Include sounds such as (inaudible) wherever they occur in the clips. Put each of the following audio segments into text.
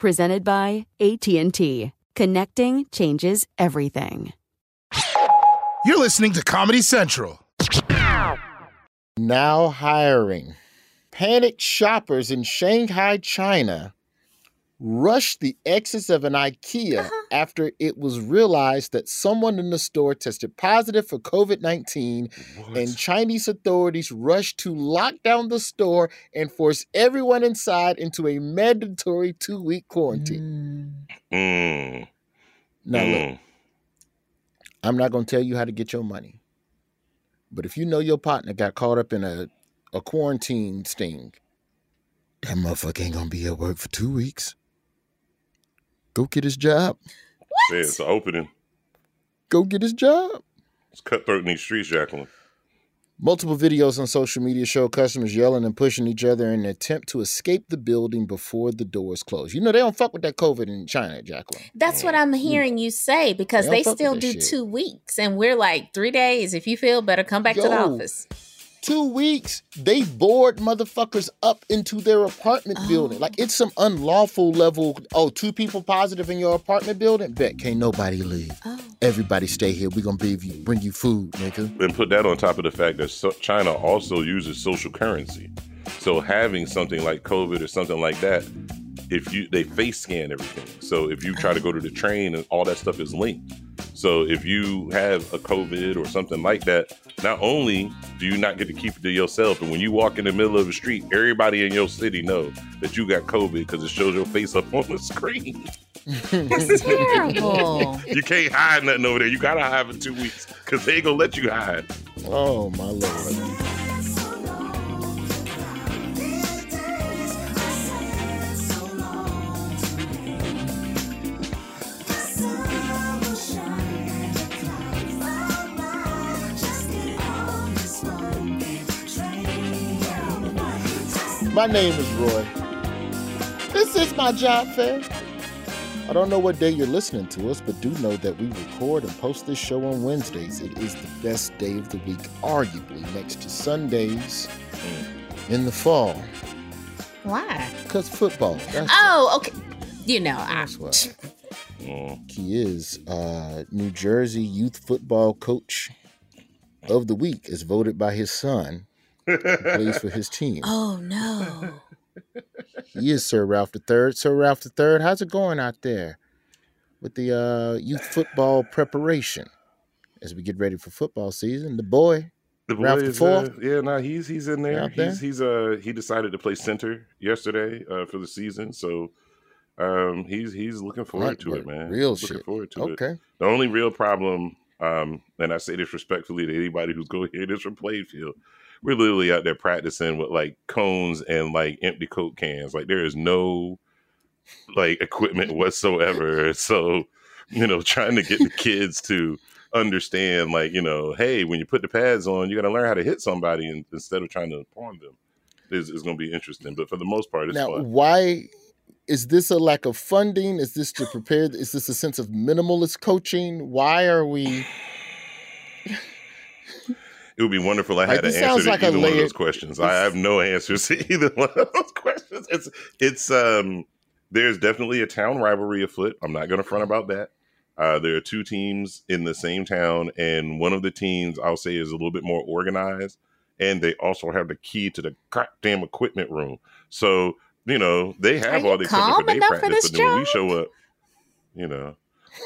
Presented by AT&T. Connecting changes everything. You're listening to Comedy Central. Now hiring. Panicked shoppers in Shanghai, China rushed the exits of an IKEA after it was realized that someone in the store tested positive for COVID 19, and Chinese authorities rushed to lock down the store and force everyone inside into a mandatory two week quarantine. Mm. Now, look, Mm. I'm not going to tell you how to get your money, but if you know your partner got caught up in a, a quarantine sting, that motherfucker ain't going to be at work for two weeks. Go get his job. Yeah, it's an opening. Go get his job. It's cutthroat in these streets, Jacqueline. Multiple videos on social media show customers yelling and pushing each other in an attempt to escape the building before the doors close. You know, they don't fuck with that COVID in China, Jacqueline. That's what I'm hearing you say because They they, don't fuck with still do shit. two weeks, and we're like three days. If you feel better, come back to the office. Two weeks, they board motherfuckers up into their apartment oh. building. Like it's some unlawful level. Oh, two people positive in your apartment building? Bet can't nobody leave. Oh. Everybody stay here. we gonna bring you, bring you food, nigga. And put that on top of the fact that so- China also uses social currency. So having something like COVID or something like that, if you they face scan everything. So if you try to go to the train and all that stuff is linked. So if you have a COVID or something like that, not only do you not get to keep it to yourself, but when you walk in the middle of the street, everybody in your city know that you got COVID because it shows your face up (laughs) on the screen. That's terrible. (laughs) You can't hide nothing over there. You gotta hide for two weeks because they ain't gonna let you hide. Oh my lord. My name is Roy. This is my job fair. I don't know what day you're listening to us, but do know that we record and post this show on Wednesdays. It is the best day of the week, arguably next to Sundays in the fall. Why? Because football. That's, Oh, okay. You know, I, that's why. He is uh, New Jersey youth football coach of the week, as voted by his son, plays for his team. oh no. He is Sir Ralph III. Sir Ralph III, how's it going out there with the uh, youth football preparation as we get ready for football season? The boy, The boy Ralph the Fourth? uh, yeah, no, he's he's in there. Out there? He's he's uh he decided to play center yesterday uh, for the season, so um he's he's looking forward Right, to it, man. real He's looking forward to it. Okay. The only real problem, um, and I say this respectfully to anybody who's (laughs) going to hear this from Plainfield, we're literally out there practicing with like cones and like empty Coke cans. Like there is no like equipment (laughs) whatsoever. So, you know, trying to get the kids to understand, like, you know, hey, when you put the pads on, you got to learn how to hit somebody and, instead of trying to pawn them. Is, is going to be interesting, but for the most part, it's now, fun. why is this a lack of funding? Is this to prepare? Is this a sense of minimalist coaching? Why are we? (sighs) (laughs) It would be wonderful. If I had this an answer to like either one of those questions. I have no answers (laughs) to either one of those questions. It's it's um there's definitely a town rivalry afoot. I'm not going to front about that. Uh, there are two teams in the same town, and one of the teams I'll say is a little bit more organized, and they also have the key to the goddamn equipment room. So you know, they have Are all the equipment calm for for practice, but then when we show up, you know,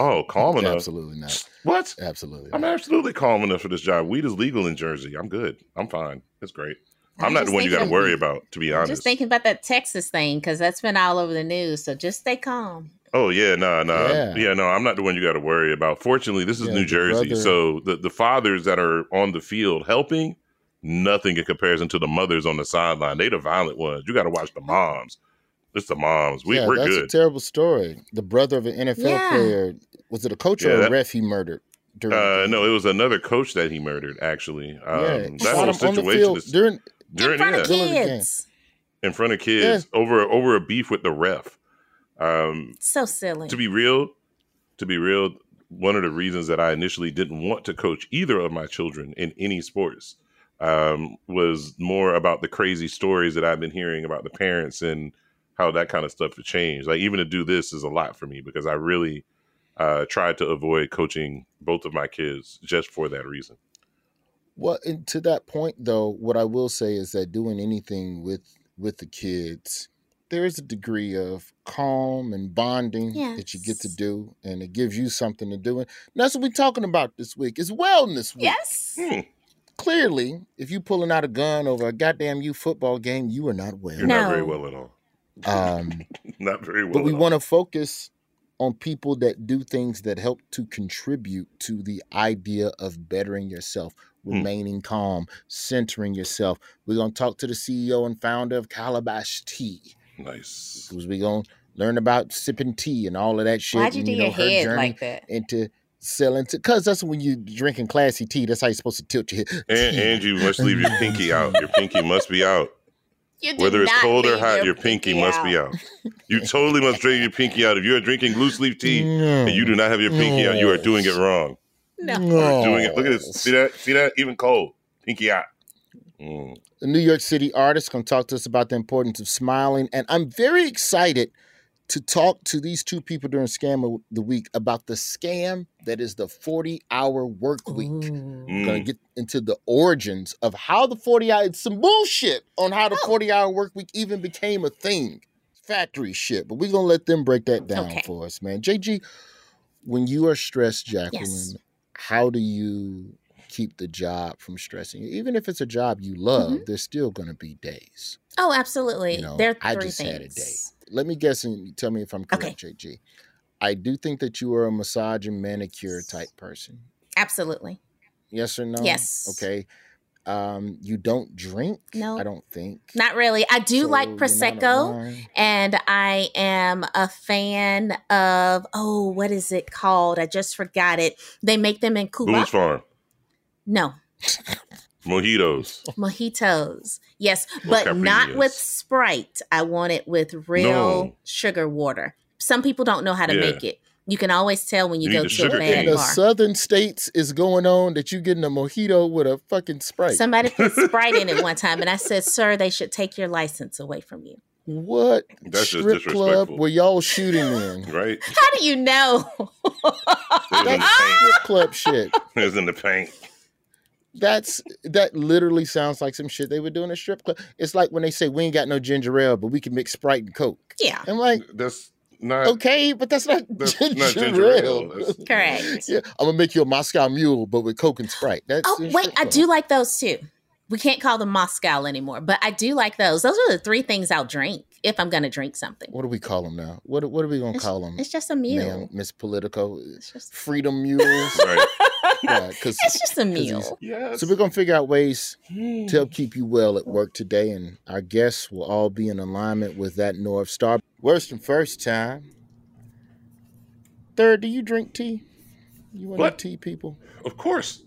oh, calm enough. Absolutely not. What? Absolutely. I'm absolutely calm enough for this job. Weed is legal in Jersey. I'm good. I'm fine. It's great. I'm, I'm not the one you got to worry about, to be I'm honest. just thinking about that Texas thing because that's been all over the news. So just stay calm. Oh yeah, no, no, Yeah. yeah. no. I'm not the one you got to worry about. Fortunately, this is Yeah, New Jersey, brother- so the the fathers that are on the field helping, nothing in comparison to the mothers on the sideline. They the violent ones. You got to watch the moms. It's the moms. We yeah, we're that's good. a terrible story. The brother of an NFL Yeah. player was it a coach Yeah, or a that- ref he murdered? during uh, no, it was another coach that he murdered. Actually, um, yeah, that whole him on the situation field is during. during in front yeah, of During the game. kids. in front of kids over over a beef with the ref. Um, So silly. to be real, to be real, one of the reasons that I initially didn't want to coach either of my children in any sports um, was more about the crazy stories that I've been hearing about the parents and how that kind of stuff has changed. Like even to do this is a lot for me because I really uh, tried to avoid coaching both of my kids just for that reason. Well, and to that point, though, what I will say is that doing anything with with the kids, there is a degree of calm and bonding that you get to do, and it gives you something to do. And that's what we're talking about this week. It's Wellness Week. yes. Hmm, Clearly, if you pulling out a gun over a goddamn you football game, you are not well. you're not very well at all. Um, (laughs) Not very well. but we want to focus on people that do things that help to contribute to the idea of bettering yourself Hmm. remaining calm centering yourself we're going to talk to the ceo and founder of calabash tea nice. because we're going to learn about sipping tea and all of that shit Why'd you and, do know, your her head journey like that? into selling to because that's when you drinking classy tea that's how you're supposed to tilt your head (laughs) And, and you must leave your pinky out. Your pinky must be out. You do Whether it's not cold or hot, your, pinky, must be out. You totally must drink your pinky out. If you are drinking loose leaf tea and you do not have your pinky out, you are doing it wrong. No. You're doing it. Look at this. See that? See that? Even cold. Pinky out. Mm. a New York City artist going to talk to us about the importance of smiling. And I'm very excited to talk to these two people during Scam of the Week about the scam that is the 40 hour work week. We're going Mm. to get into the origins of how the 40 hour, it's some bullshit on how the 40 hour work week even became a thing. Factory shit. But we're going to let them break that down Okay. for us, man. JG, when you are stressed, Jacqueline, Yes. how do you keep the job from stressing you? Even if it's a job you love, Mm-hmm. there's still going to be days. Oh, absolutely. You know, there are I just things. had a day. Let me guess and tell me if I'm Okay. correct, JG. I do think that you are a massage and manicure type person. Absolutely. Yes or no? Yes. Okay. Um, you don't drink? No. I don't think. Not really. I do So like Prosecco. And I am a fan of, oh, what is it called? I just forgot it. They make them in Cuba. Boone's Farm. No, (laughs) Mojitos. mojitos. Yes, but not with. Sprite. I want it with real No. sugar water. Some people don't know how to Yeah. make it. You can always tell when you, You go to a sugar bad cane. In the southern states is going on that you getting a mojito with a fucking sprite. Somebody put (laughs) Sprite in it one time, and I said, "Sir, they should take your license away from you." what That's just strip club were y'all shooting in? (laughs) Right? How do you know? It in the That's paint. strip club shit. (laughs) It was in the paint. That's that literally sounds like some shit they would do in a strip club. It's like when they say we ain't got no ginger ale, but we can mix Sprite and Coke. yeah, I'm like, That's not. okay, but that's not That's ginger, not ginger ale. ale. That's- correct. (laughs) yeah, I'm gonna make you a Moscow Mule, but with Coke and Sprite. That's Oh wait, I do like those too. We can't call them Moscow anymore, but I do like those. Those are the three things I'll drink if I'm going to drink something. What do we call them now? What what are we gonna It's- call them? It's just a mule, Miss Politico, It's just, Freedom Mules. Right. (laughs) yeah, (laughs) because it's just a (laughs) meal. Yes. so we're gonna figure out ways to help keep you well at work today, and our guests will all be in alignment with that North Star. Worst and first time. Third, do you drink tea? You want What? tea people? Of course.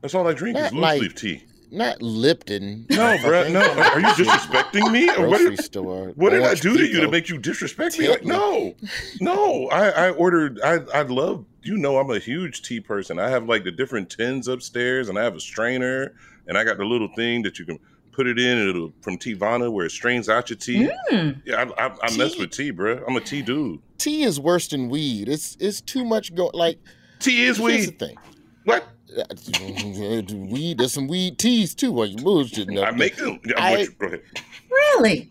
That's all I drink Not is loose like- leaf tea. Not Lipton. No, (laughs) bro. No. Are you disrespecting me? Or what Grocery did, store. what did I Orange do to you to make you disrespect me? Like, no, no. I, I ordered. I I love. You know, I'm a huge tea person. I have like the different tins upstairs, and I have a strainer, and I got the little thing that you can put it in, and it'll from Teavana where it strains out your tea. Mm. Yeah, I, I, I mess with tea, bro. I'm a tea dude. tea is worse than weed. It's it's too much go like Tea is here's the weed. thing. What? (laughs) Weed, there's some weed teas too. While you bullshitting I make them. Yeah, I- go ahead. Really?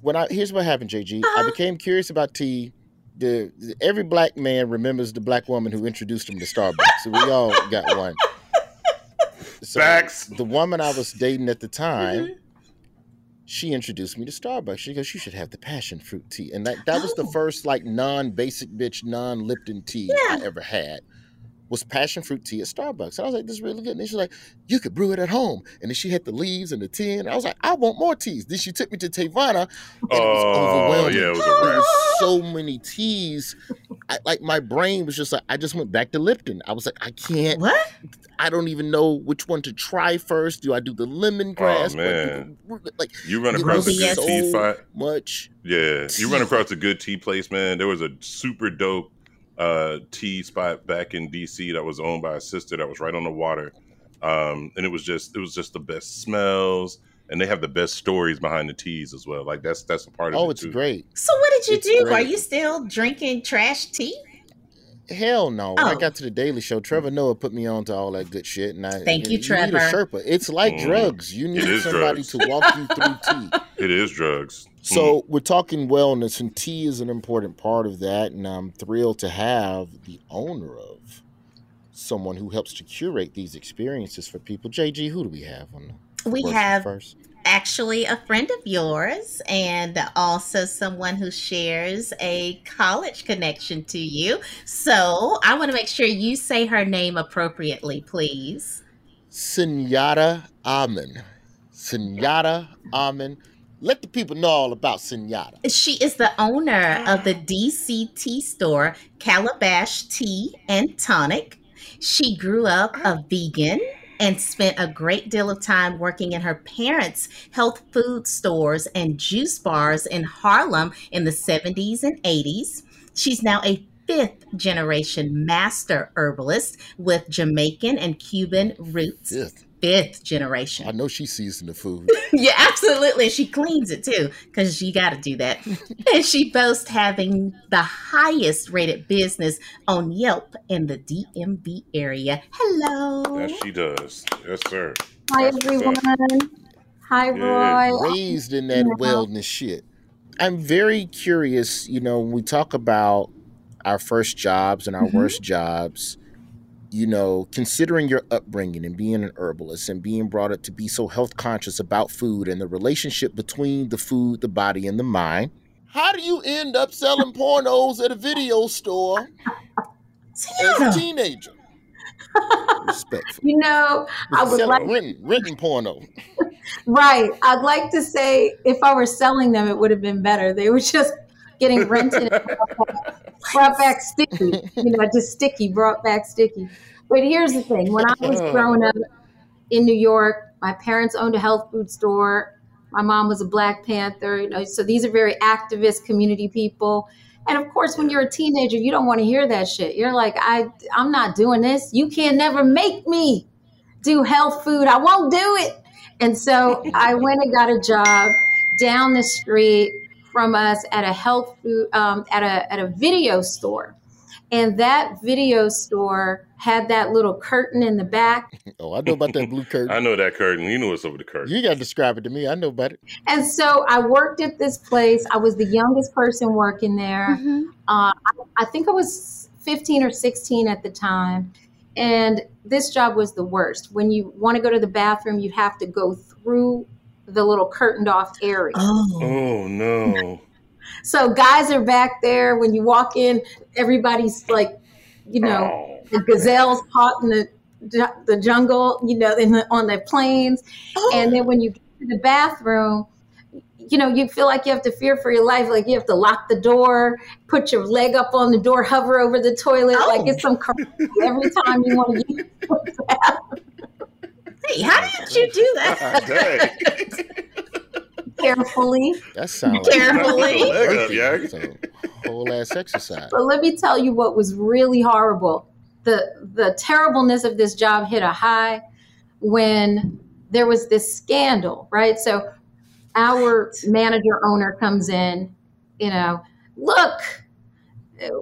when I here's what happened, JG. I Uh-huh. became curious about tea. The, the- every black man remembers the black woman who introduced him to Starbucks. So we all got one. (laughs) So Facts. The woman I was dating at the time, Mhm. she introduced me to Starbucks. She goes, "You should have the passion fruit tea," and that that was the Oh. first like non-basic bitch, non-Lipton tea I ever had. Was passion fruit tea at Starbucks. And I was like, "This is really good." And then she's like, "You could brew it at home." And then she had the leaves and the tea, and I was like, "I want more teas." Then she took me to Teavana, and it was Oh, overwhelming. yeah, it was a There so many teas. I, like my brain was just like, I just went back to Lipton. I was like, I can't. What? I don't even know which one to try first. Do I do the lemongrass? Oh, do I do Oh, man. the- like You run across a good so tea spot. much. Yeah, you run across a good tea place, man. There was a super dope uh, tea spot back in DC that was owned by a sister that was right on the water, um, and it was just it was just the best smells, and they have the best stories behind the teas as well. Like that's that's a part of it Oh, it's too. great. So what did you It's do? great. Are you still drinking trash tea? Hell no. When I Oh. got to the Daily Show, Trevor Noah put me on to all that good shit. And I, Thank you, Need a Trevor. Sherpa. It's like Mm. drugs. You need somebody drugs. to walk you through (laughs) tea. It is drugs. Mm. So we're talking wellness, and tea is an important part of that. And I'm thrilled to have the owner of someone who helps to curate these experiences for people. JG, who do we have on the We have first? Actually a friend of yours and also someone who shares a college connection to you. So I want to make sure you say her name appropriately, please. Sunyatta Amen. Sunyatta Amen. Let the people know all about Sunyatta. She is the owner of the DC tea store, Calabash Tea and Tonic. She grew up a vegan and spent a great deal of time working in her parents' health food stores and juice bars in Harlem in the 70s and 80s. She's now a fifth generation master herbalist with Jamaican and Cuban roots. Fifth generation. I know she seasoned the food. (laughs) Yeah, absolutely. She cleans it too, because you got to do that. (laughs) and she boasts having the highest rated business on Yelp in the DMV area. Hello. That she does. Yes, sir. Hi That's everyone. Hi Yeah, Roy. raised in that wellness shit. I'm very curious, you know, when we talk about our first jobs and our Mhm. worst jobs, you know, considering your upbringing and being an herbalist and being brought up to be so health conscious about food and the relationship between the food, the body, and the mind. How do you end up selling pornos at a video store as a teenager? Respectful. You know, I would like renting, renting porno. right. I'd like to say if I were selling them, it would have been better. They were just getting rented (laughs) brought back, sticky. You know, (laughs) just sticky, brought back sticky. But here's the thing: when I was mm. growing up in New York, my parents owned a health food store. My mom was a Black Panther. You know, so these are very activist community people. And of course, when you're a teenager, you don't want to hear that shit. You're like, I, I'm not doing this. You can never make me do health food. I won't do it. And so I went and got a job down the street from us at a health food um, at a at a video store, and that video store had that little curtain in the back. (laughs) Oh, I know about that blue (laughs) curtain. I know that curtain. You know what's over the curtain. You got to describe it to me. I know about it. And so I worked at this place. I was the youngest person working there. Mhm. Uh, I, I think I was 15 or 16 at the time. And this job was the worst. When you want to go to the bathroom, you have to go through the little curtained off area. Oh. Oh no. (laughs) So guys are back there. When you walk in, everybody's like, you know, Oh. the gazelles caught in the the jungle, you know, in the, on the plains. Oh. And then when you get to the bathroom, you know, you feel like you have to fear for your life. Like you have to lock the door, put your leg up on the door, hover over the toilet, Oh. like it's some (laughs) every time you want to use the bathroom Hey, how did you do that? (laughs) Carefully. That sounds like Carefully. Leg up, a whole ass exercise. But let me tell you what was really horrible. The the terribleness of this job hit a high when there was this scandal, right? So our manager owner comes in, you know, look,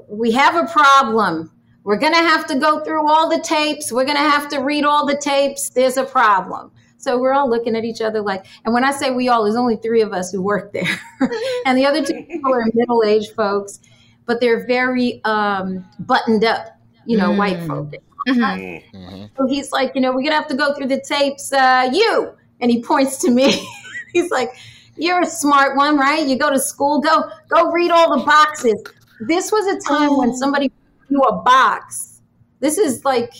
we have a problem. We're going to have to go through all the tapes. We're going to have to read all the tapes. There's a problem. So we're all looking at each other like, and when I say we all, there's only three of us who work there. (laughs) and the other two (laughs) people are middle aged folks, but they're very um, buttoned up, you know, mm. white folk. Mm-hmm. Mm-hmm. So he's like, you know, we're going to have to go through the tapes. Uh, you. And he points to me. (laughs) he's like, you're a smart one, right? You go to school, go go read all the boxes. This was a time oh. when somebody you a box. This is like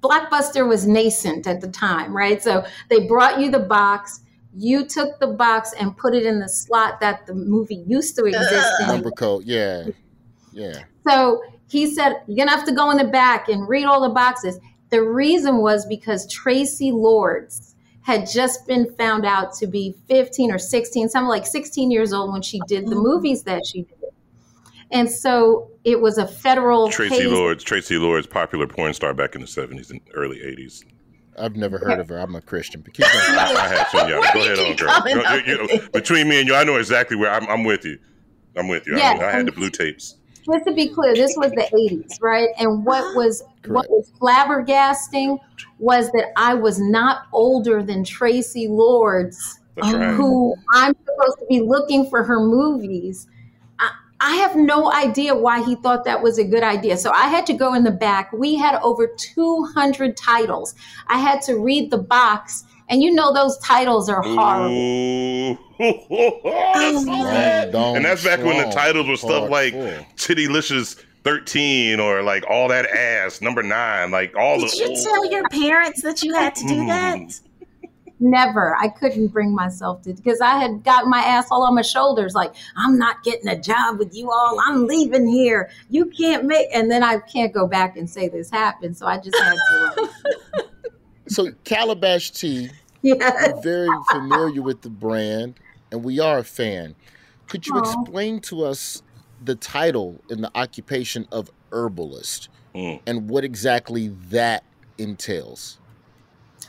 Blockbuster was nascent at the time, right? So they brought you the box. You took the box and put it in the slot that the movie used to exist in. Number code, yeah, yeah. So he said, You're gonna have to go in the back and read all the boxes. The reason was because Traci Lords had just been found out to be 15 or 16, something like 16 years old when she did the mm-hmm. movies that she did. And so it was a federal Traci case. Lords, Traci Lords, popular porn star back in the 70s and early 80s. I've never heard of her. I'm a Christian. But keep (laughs) going. I, I had some. Yeah, go ahead on, girl. You, you, you, between me and you, I know exactly where I'm, I'm with you. I'm with you. Yes, I, I had the blue tapes just to be clear, this was the 80s, right? And what (gasps) was Correct. what was flabbergasting was that I was not older than Traci Lords, right. who I'm supposed to be looking for her movies. I, I have no idea why he thought that was a good idea. So I had to go in the back. We had over 200 titles. I had to read the box and you know those titles are horrible. (laughs) that's and that's back when the titles were stuff like Tittylicious 13 or like all that ass, number nine, like all Did the. Did you tell your parents that you had to do that? Mm-hmm. Never. I couldn't bring myself to because I had got my ass all on my shoulders. Like I'm not getting a job with you all. I'm leaving here. You can't make. And then I can't go back and say this happened. So I just had to. (laughs) so Calabash Tea, yes. I'm very familiar with the brand, and we are a fan. Could you Aww. explain to us the title and the occupation of herbalist mm. and what exactly that entails?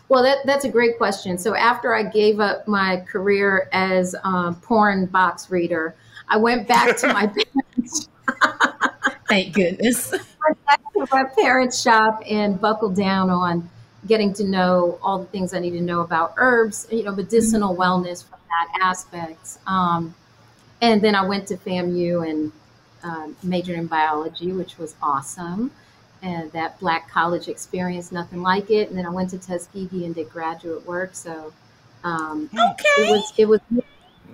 Well, that, that's a great question. So after I gave up my career as a porn box reader, I went back to my (laughs) parents. (laughs) Thank goodness. (laughs) I went back to my parents' shop and buckled down on getting to know all the things I need to know about herbs, you know, medicinal mm-hmm. wellness from that aspect. Um, and then I went to FAMU and uh, majored in biology, which was awesome. And that black college experience, nothing like it. And then I went to Tuskegee and did graduate work. So um, okay. it was it was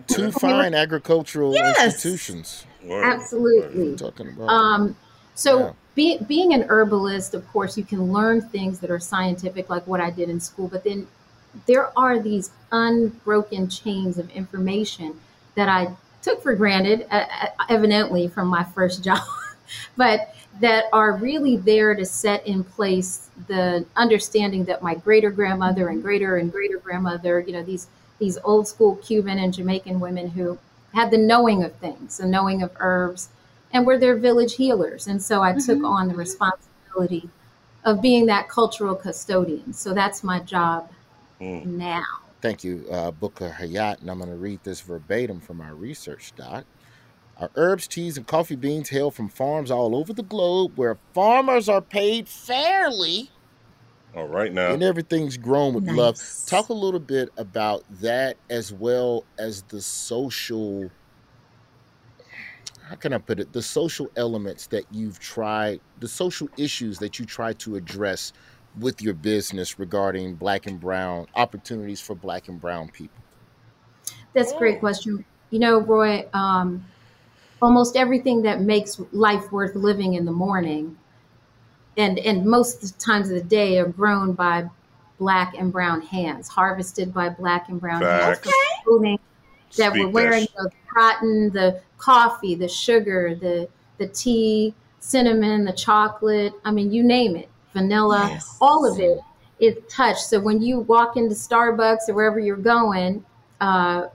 two fine agricultural yes. institutions. Absolutely. Talking about um, so yeah be, being an herbalist, of course, you can learn things that are scientific, like what I did in school, but then there are these unbroken chains of information that I took for granted, uh, evidently from my first (laughs) job, but that are really there to set in place the understanding that my greater grandmother and greater and greater grandmother, you know, these these old school Cuban and Jamaican women who had the knowing of things, the knowing of herbs, and we're their village healers. And so I mm-hmm. took on the responsibility of being that cultural custodian. So that's my job mm. now. Thank you, uh, Booker Hayat. And I'm going to read this verbatim from our research doc. Our herbs, teas, and coffee beans hail from farms all over the globe where farmers are paid fairly. All right, now. And everything's grown with nice. love. Talk a little bit about that as well as the social how can I put it, the social elements that you've tried, the social issues that you try to address with your business regarding black and brown opportunities for black and brown people? That's a great question. You know, Roy, um, almost everything that makes life worth living in the morning and, and most times of the day are grown by black and brown hands, harvested by black and brown Facts. hands. Okay that Speak we're wearing the cotton, the coffee, the sugar, the the tea, cinnamon, the chocolate. I mean, you name it, vanilla, yes. all of it is touched. So when you walk into Starbucks or wherever you're going, uh,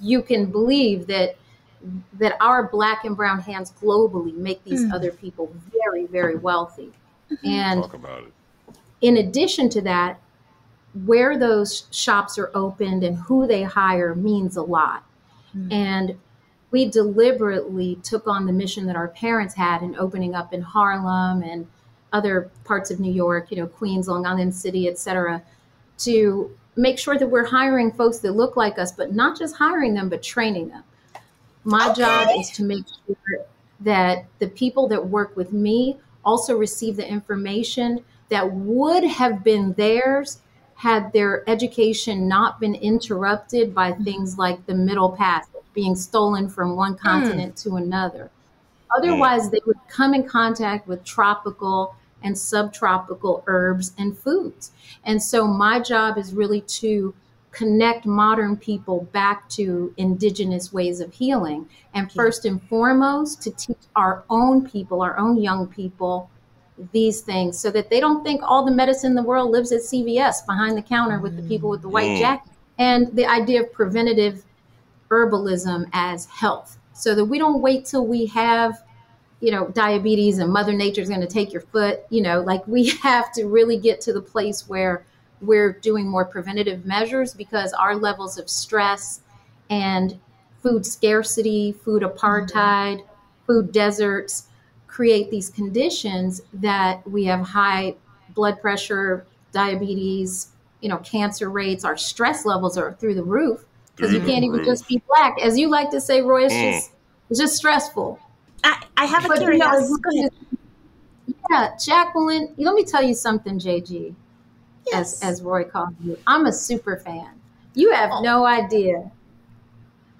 you can believe that that our black and brown hands globally make these mm. other people very, very wealthy. Mm-hmm. And talk about it. In addition to that, where those shops are opened and who they hire means a lot. Mm-hmm. And we deliberately took on the mission that our parents had in opening up in Harlem and other parts of New York, you know, Queens, Long Island City, et cetera, to make sure that we're hiring folks that look like us, but not just hiring them, but training them. My Okay. job is to make sure that the people that work with me also receive the information that would have been theirs had their education not been interrupted by mm-hmm. things like the middle passage being stolen from one mm. continent to another. Otherwise, mm. they would come in contact with tropical and subtropical herbs and foods. And so, my job is really to connect modern people back to indigenous ways of healing. And first and foremost, to teach our own people, our own young people, these things so that they don't think all the medicine in the world lives at CVS behind the counter with the people with the white Mm. jacket. And the idea of preventative herbalism as health so that we don't wait till we have you know diabetes and mother nature's going to take your foot you know like we (laughs) have to really get to the place where we're doing more preventative measures because our levels of stress and food scarcity food apartheid food deserts create these conditions that we have high blood pressure diabetes you know cancer rates our stress levels are through the roof because you can't even roof. just be black as you like to say roy it's Mm. just it's just stressful I, I have a But, you know, curiosity. Go ahead. yeah jacqueline let me tell you something jg Yes. as as roy called you i'm a super fan you have Oh. no idea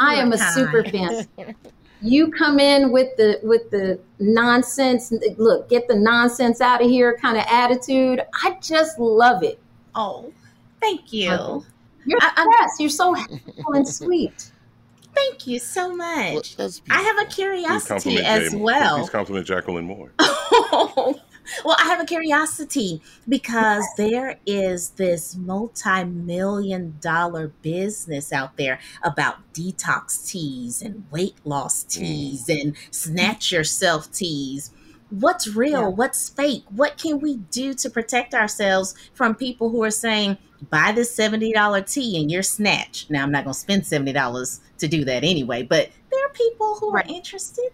i am a super fan (laughs) you come in with the with the nonsense look get the nonsense out of here kind of attitude i just love it oh, thank you. Okay. you're I- I'm- stressed. you're so helpful and (laughs) sweet Thank you so much. that's I have a curiosity as Jay- well. Please compliment Jacqueline more. (laughs) well, I have a curiosity because there is this multi million dollar business out there about detox teas and weight loss mm. teas and snatch yourself teas. What's real? Yeah. What's fake? What can we do to protect ourselves from people who are saying, buy this $70 tea and you're snatched? Now, I'm not going to spend $70 to do that anyway, but there are people who Right. are interested.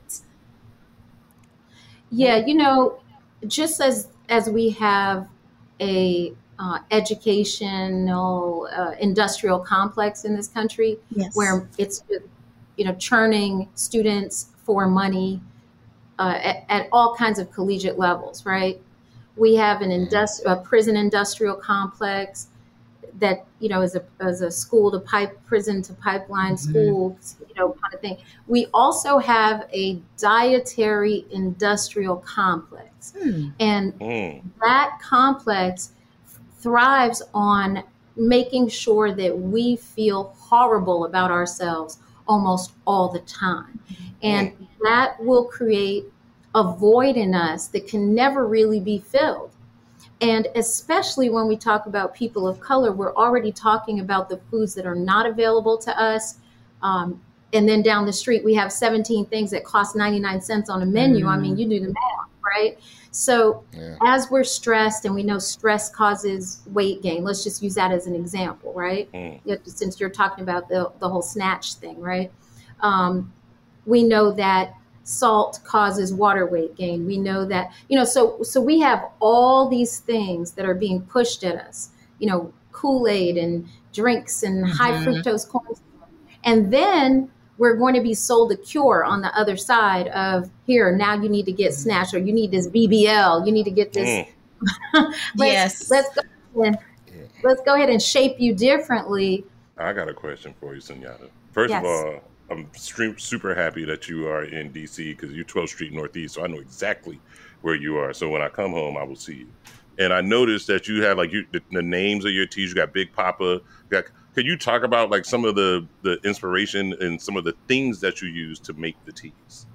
Yeah, you know, just as as we have a uh, educational uh, industrial complex in this country Yes. where it's you know churning students for money uh, at, at all kinds of collegiate levels, right? We have an industri- a prison industrial complex that you know is a as a school to pipe prison to pipeline school, you know, kind of thing. We also have a dietary industrial complex, Hmm. and Mm. that complex thrives on making sure that we feel horrible about ourselves almost all the time. And that will create a void in us that can never really be filled. And especially when we talk about people of color, we're already talking about the foods that are not available to us. Um, and then down the street, we have 17 things that cost 99 cents on a menu. I mean, you do the math, right? So Yeah. as we're stressed and we know stress causes weight gain let's just use that as an example right Mm. Since you're talking about the, the whole snatch thing right um, we know that salt causes water weight gain we know that you know so so we have all these things that are being pushed at us you know kool-aid and drinks and high Mhm. fructose corn and then we're going to be sold a cure on the other side of here now you need to get snatched or you need this bbl you need to get this Mm. (laughs) let's, Yes. let's go ahead and, let's go ahead and shape you differently I got a question for you, Sunyatta. First of all, I'm super happy that you are in DC because you're 12th Street Northeast, so I know exactly where you are. So when I come home, I will see you. And I noticed that you have like you, the, the names of your teas. You got Big Papa. Got, could you talk about like some of the the inspiration and some of the things that you use to make the teas?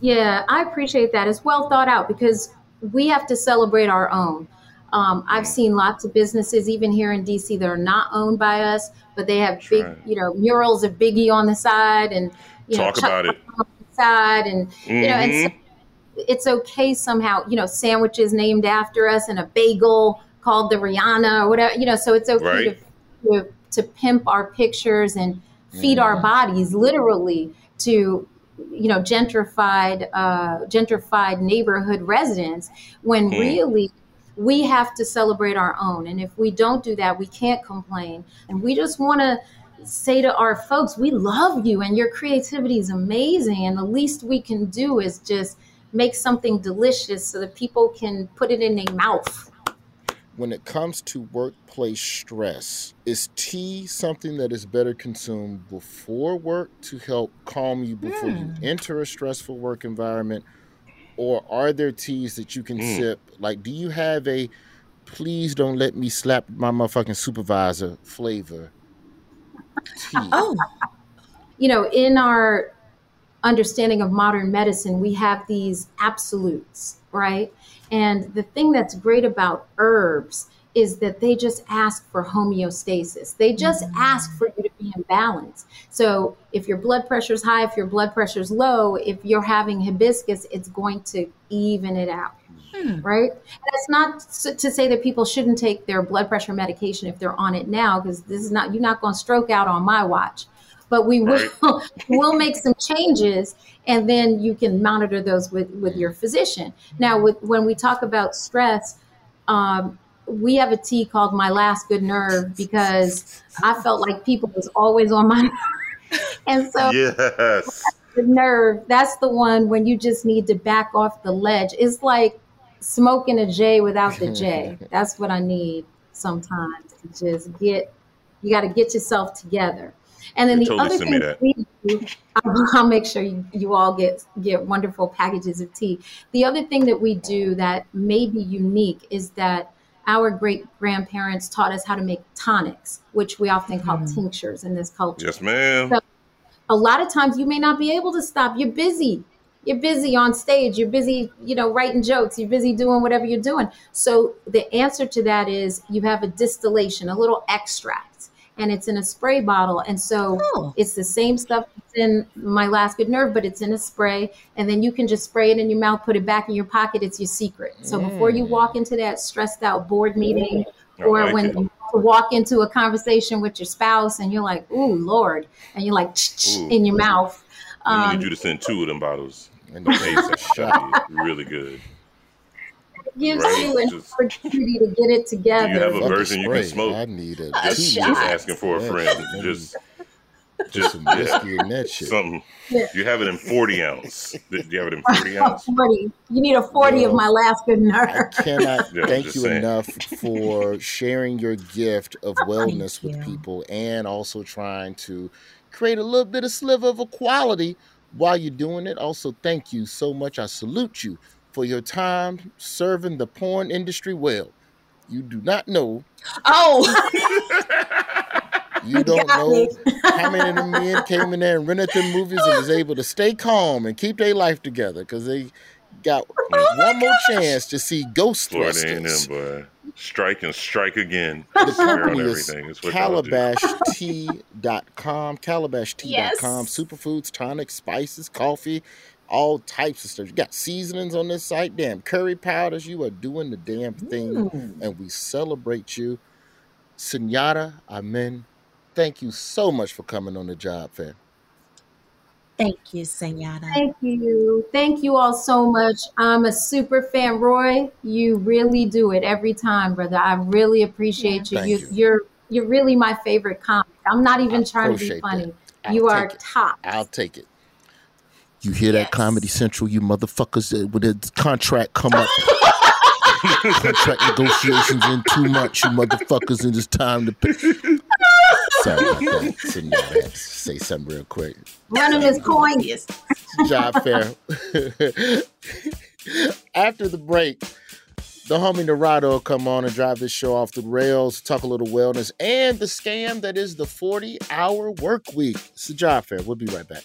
Yeah, I appreciate that. It's well thought out because we have to celebrate our own. Um, I've seen lots of businesses, even here in DC, that are not owned by us, but they have big, Right. you know, murals of Biggie on the side and you know, Talk Chuck about it. on the side, and you know, and so Mhm. it's okay somehow, you know, sandwiches named after us and a bagel called the Rihanna or whatever, you know, so it's okay Right. to, to to pimp our pictures and feed our bodies literally to you know gentrified uh, gentrified neighborhood residents when Hmm. really we have to celebrate our own. And if we don't do that, we can't complain. And we just want to say to our folks, we love you and your creativity is amazing. And the least we can do is just make something delicious so that people can put it in their mouth. When it comes to workplace stress, is tea something that is better consumed before work to help calm you before you hmm. enter a stressful work environment? Or are there teas that you can Mm. sip? Like, do you have a please don't let me slap my motherfucking supervisor flavor tea? Oh, you know, in our understanding of modern medicine, we have these absolutes, right? And the thing that's great about herbs is that they just ask for homeostasis. They just ask for you to be in balance. So if your blood pressure is high, if your blood pressure is low, if you're having hibiscus, it's going to even it out. Right. And it's not to say that people shouldn't take their blood pressure medication if they're on it now, because this is not, you're not going to stroke out on my watch. But we will, (laughs) will make some changes and then you can monitor those with, with your physician. Now, with, when we talk about stress, um, we have a tea called My Last Good Nerve because I felt like people was always on my nerve. (laughs) And so Yes. the nerve, that's the one when you just need to back off the ledge. It's like smoking a J without the J. (laughs) That's what I need sometimes to just get, you got to get yourself together. And then You the totally other thing that. we do, (laughs) I'll, I'll make sure you, you all get get wonderful packages of tea. The other thing that we do that may be unique is that our great grandparents taught us how to make tonics, which we often call mm-hmm. tinctures in this culture Yes, ma'am. So- a lot of times you may not be able to stop. You're busy. You're busy on stage. You're busy, you know, writing jokes. You're busy doing whatever you're doing. So the answer to that is you have a distillation, a little extract, and it's in a spray bottle. And so Oh. it's the same stuff that's in my last good nerve, but it's in a spray. And then you can just spray it in your mouth, put it back in your pocket. It's your secret. So before you walk into that stressed out board meeting, I or like when it. you walk into a conversation with your spouse and you're like, "Ooh, Lord," and you're like Ooh. in your mouth. I'm Um, need you to send two of them bottles. And ASAP. That'd be really good. Gives Right, you an just- opportunity to get it Do together. you have a version you can smoke? I need a, (laughs) A Just, just asking for a friend. maybe Just, (laughs) just some yeah, whiskey in that shit. something. Yeah. You have it in 40 ounce. (laughs) Do you have it in 40 ounce? 40. You need a 40 of my last good I cannot Yeah, thank you saying. enough for sharing your gift of wellness with people and also trying to create a little bit of sliver of equality while you're doing it. Also, thank you so much. I salute you for your time serving the porn industry well. You do not know, oh, you (laughs) don't know how many of them men came in there and rented them movies and was able to stay calm and keep their life together because they got (laughs) one more chance to see Florida A&M, Ghostbusters. boy. Strike and strike again. The Swear on company is everything. It's what y'all do. calabashtea.com, calabashtea.com, Yes. superfoods, tonics, spices, coffee, all types of stuff. You got seasonings on this site, damn curry powders. You are doing the damn thing, mm. and we celebrate you. Senora Amen, thank you so much for coming on the job fair. thank you, Senora. Thank you. Thank you all so much. I'm a super fan, Roy. You really do it every time, brother. I really appreciate you. Thank you. you. You're you're really my favorite comic. I'm not even I trying to be funny. that. You are it. top. I'll take it. You hear that, Yes. Comedy Central, you motherfuckers, uh, when the contract come up. (laughs) contract negotiations in two months, you motherfuckers, and it's time to pay. Sorry about that. Senora, I had to say something real quick. Running his coin. Yes. Job fair. After the break, the homie Narado will come on and drive this show off the rails, talk a little wellness, and the scam that is the 40 hour work week. It's the job fair. We'll be right back.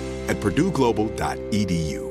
at purdueglobal.edu.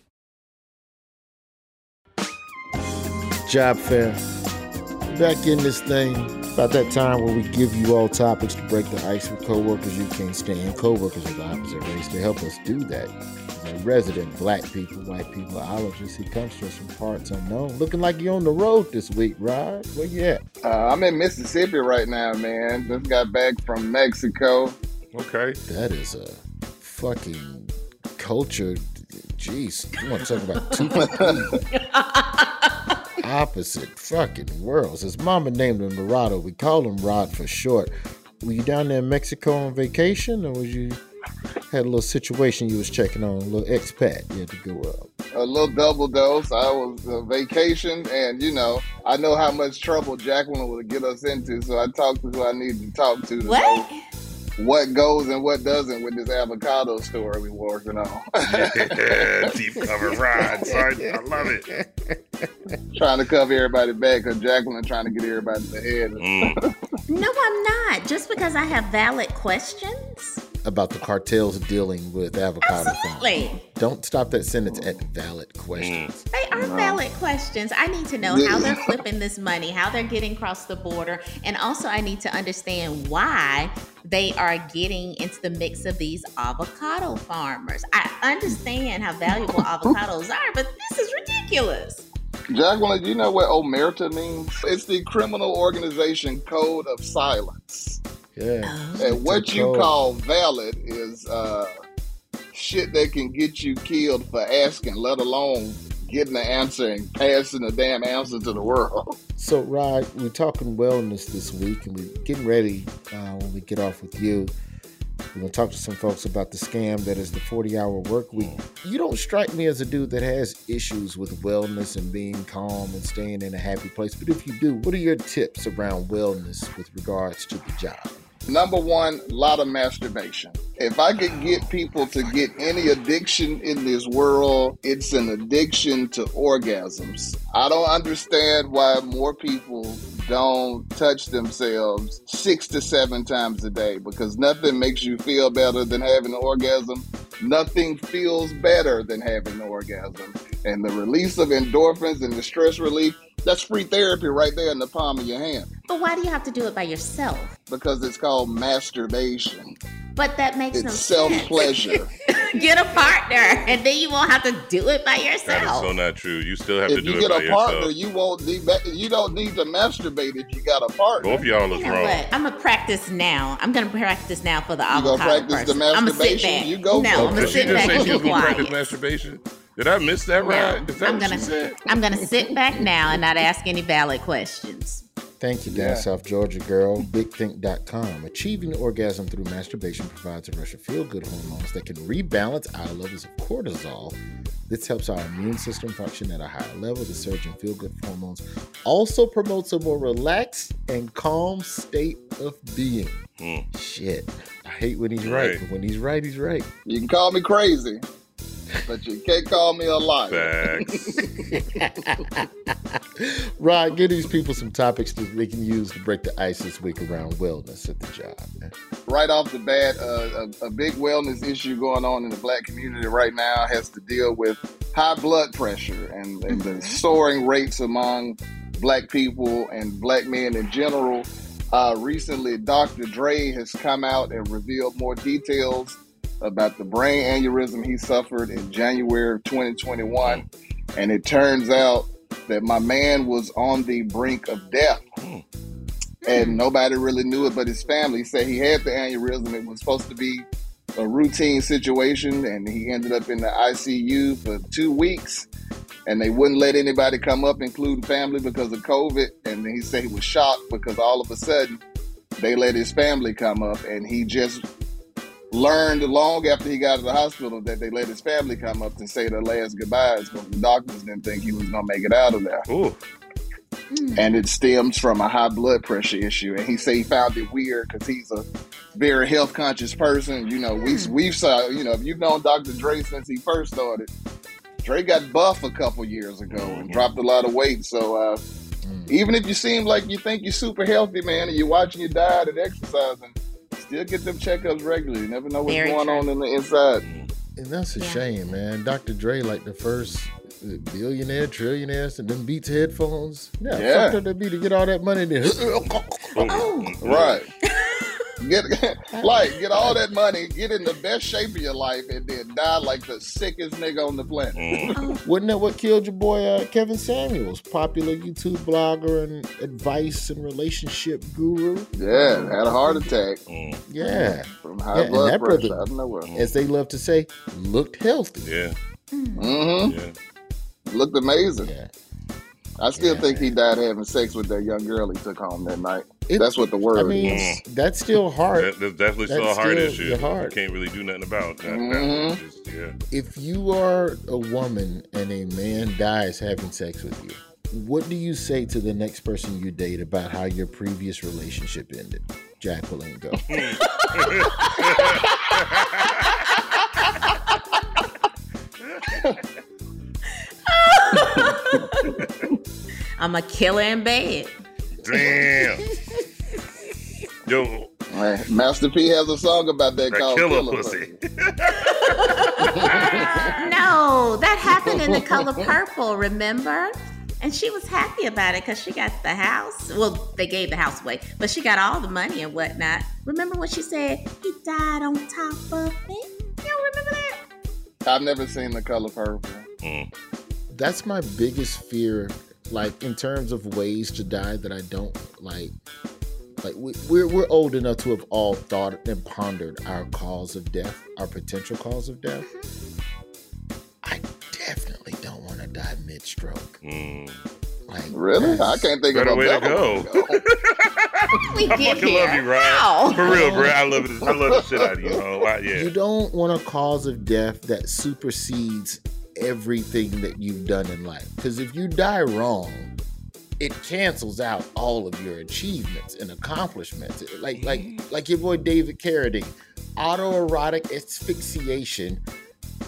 Job fair. Back in this thing. About that time where we give you all topics to break the ice with coworkers you can't stand, coworkers of the opposite race to help us do that. A resident black people, white people, ologist, he comes to us from parts unknown. Looking like you're on the road this week, Rod. Where you at? Uh, I'm in Mississippi right now, man. Just got back from Mexico. Okay. That is a fucking culture. Jeez, you want to talk about two complete (laughs) opposite fucking worlds. His mama named him Dorado. We call him Rod for short. Were you down there in Mexico on vacation, or was you had a little situation you was checking on, a little expat you had to go up? A little double dose. I was uh, on vacation, and you know, I know how much trouble Jacqueline would get us into, so I talked to who I needed to talk to to What? know what goes and what doesn't with this avocado story we working on. Yeah, (laughs) deep cover ride, son. I love it. trying to cover everybody back because Jacqueline trying to get everybody in the head. Mm. No, I'm not. Just because I have valid questions. About the cartels dealing with avocado farms. Absolutely. Don't stop that sentence at valid questions. Mm. They are valid questions. I need to know how they're flipping this money, how they're getting across the border, and also I need to understand why they are getting into the mix of these avocado farmers. I understand how valuable avocados are, but this is ridiculous. Jacqueline, do you know what omerta means? It's the criminal organization code of silence. Yeah. And what you call valid is uh, shit that can get you killed for asking, let alone getting the answer and passing the damn answer to the world. (laughs) So, Rod, we're talking wellness this week, and we're getting ready uh, when we get off with you. We're going to talk to some folks about the scam that is the 40 hour work week. You don't strike me as a dude that has issues with wellness and being calm and staying in a happy place. But if you do, what are your tips around wellness with regards to the job? Number one, a lot of masturbation. If I could get people to get any addiction in this world, it's an addiction to orgasms. I don't understand why more people don't touch themselves six to seven times a day because nothing makes you feel better than having an orgasm. Nothing feels better than having an orgasm. And the release of endorphins and the stress relief, that's free therapy right there in the palm of your hand But why do you have to do it by yourself? because it's called masturbation. But that makes It's no self pleasure. (laughs) Get a partner, and then you won't have to do it by yourself. That is yourself. so not true. You still have if to do it. If you get a partner, yourself. you won't need you don't need to masturbate if you got a partner. Both y'all is You know wrong. what? I'm gonna practice now. I'm gonna practice now for the You avocado gonna practice the person. I'm gonna sit masturbation? back. You go no, for it. I'm gonna Did she just back say and she was going to practice masturbation? Did I miss that No, right? Is that I'm what gonna she said? I'm gonna sit back now and not ask any valid questions. Thank you, down Yeah. South Georgia girl. BigThink.com. Achieving orgasm through masturbation provides a rush of feel good hormones that can rebalance our levels of cortisol. This helps our immune system function at a higher level. The surge in feel good hormones also promotes a more relaxed and calm state of being. Hmm. Shit. I hate when he's right, Right. but when he's right, he's right. You can call me crazy, but you can't call me a liar. Facts. (laughs) Rod, give these people some topics that they can use to break the ice this week around wellness at the job. man. Right off the bat, uh, a, a big wellness issue going on in the black community right now has to deal with high blood pressure and, and the soaring rates among black people and black men in general. Uh, recently, Dr. Dre has come out and revealed more details about the brain aneurysm he suffered in January of 2021. And it turns out that my man was on the brink of death. Hmm. And nobody really knew it but his family. He said he had the aneurysm. It was supposed to be a routine situation, and he ended up in the ICU for two weeks. And they wouldn't let anybody come up, including family, because of COVID. And he said he was shocked because all of a sudden they let his family come up, and he just learned long after he got to the hospital that they let his family come up to say their last goodbyes because the doctors didn't think he was going to make it out of there. Ooh. Hmm. And it stems from a high blood pressure issue. And he said he found it weird because he's a very health conscious person. You know, we hmm. we've saw, you know, if you've known Dr. Dre since he first started, Dre got buff a couple years ago and mm-hmm. dropped a lot of weight. So uh, mm. even if you seem like you think you're super healthy, man, and you're watching your diet and exercising, still get them checkups regularly. You never know what's Very going true. on in the inside. And that's a Yeah. shame, man. Dr. Dre, like the first uh, billionaire, trillionaires, and them Beats headphones. Yeah, Yeah. fucked up that be to get all that money. Then. (laughs) Right. Get (laughs) like get all that money, get in the best shape of your life, and then die like the sickest nigga on the planet. Mm. (laughs) wasn't that what killed your boy uh, Kevin Samuels, popular YouTube blogger and advice and relationship guru? Yeah, had a heart attack Mm. Yeah, from high Yeah, blood pressure brother- out of nowhere. as they love to say, looked healthy. Yeah. Mm-hmm. Yeah. Looked amazing. Yeah. I still Yeah. think he died having sex with that young girl he took home that night. It- That's what the word I mean, is. that's still hard. That, that's definitely still a That's hard still issue. your heart. You can't really do nothing about that. that Mhm. just- yeah. if you are a woman and a man dies having sex with you, what do you say to the next person you date about how your previous relationship ended? Jacqueline, go. (laughs) (laughs) I'm a killer in bed. Damn. (laughs) Yo, Hey, Master P has a song about that, that called killer Killer pussy. (laughs) No, that happened in the color purple, remember? And she was happy about it because she got the house. Well, they gave the house away, but she got all the money and whatnot. Remember what she said he died on top of it? You don't remember that? I've never seen the color purple. Mm. That's my biggest fear, like in terms of ways to die that I don't like. Like we, we're we're old enough to have all thought and pondered our cause of death, our potential cause of death. I definitely don't want to die mid-stroke. Mm. Like Really? I can't think of a way to better go. one to go. (laughs) We I get fucking here. love you, Ryan. How? For real, bro. I love it. I love the shit out of you. Oh, wow, yeah. You don't want a cause of death that supersedes everything that you've done in life. Because if you die wrong, it cancels out all of your achievements and accomplishments. Like like like your boy David Carradine, autoerotic asphyxiation,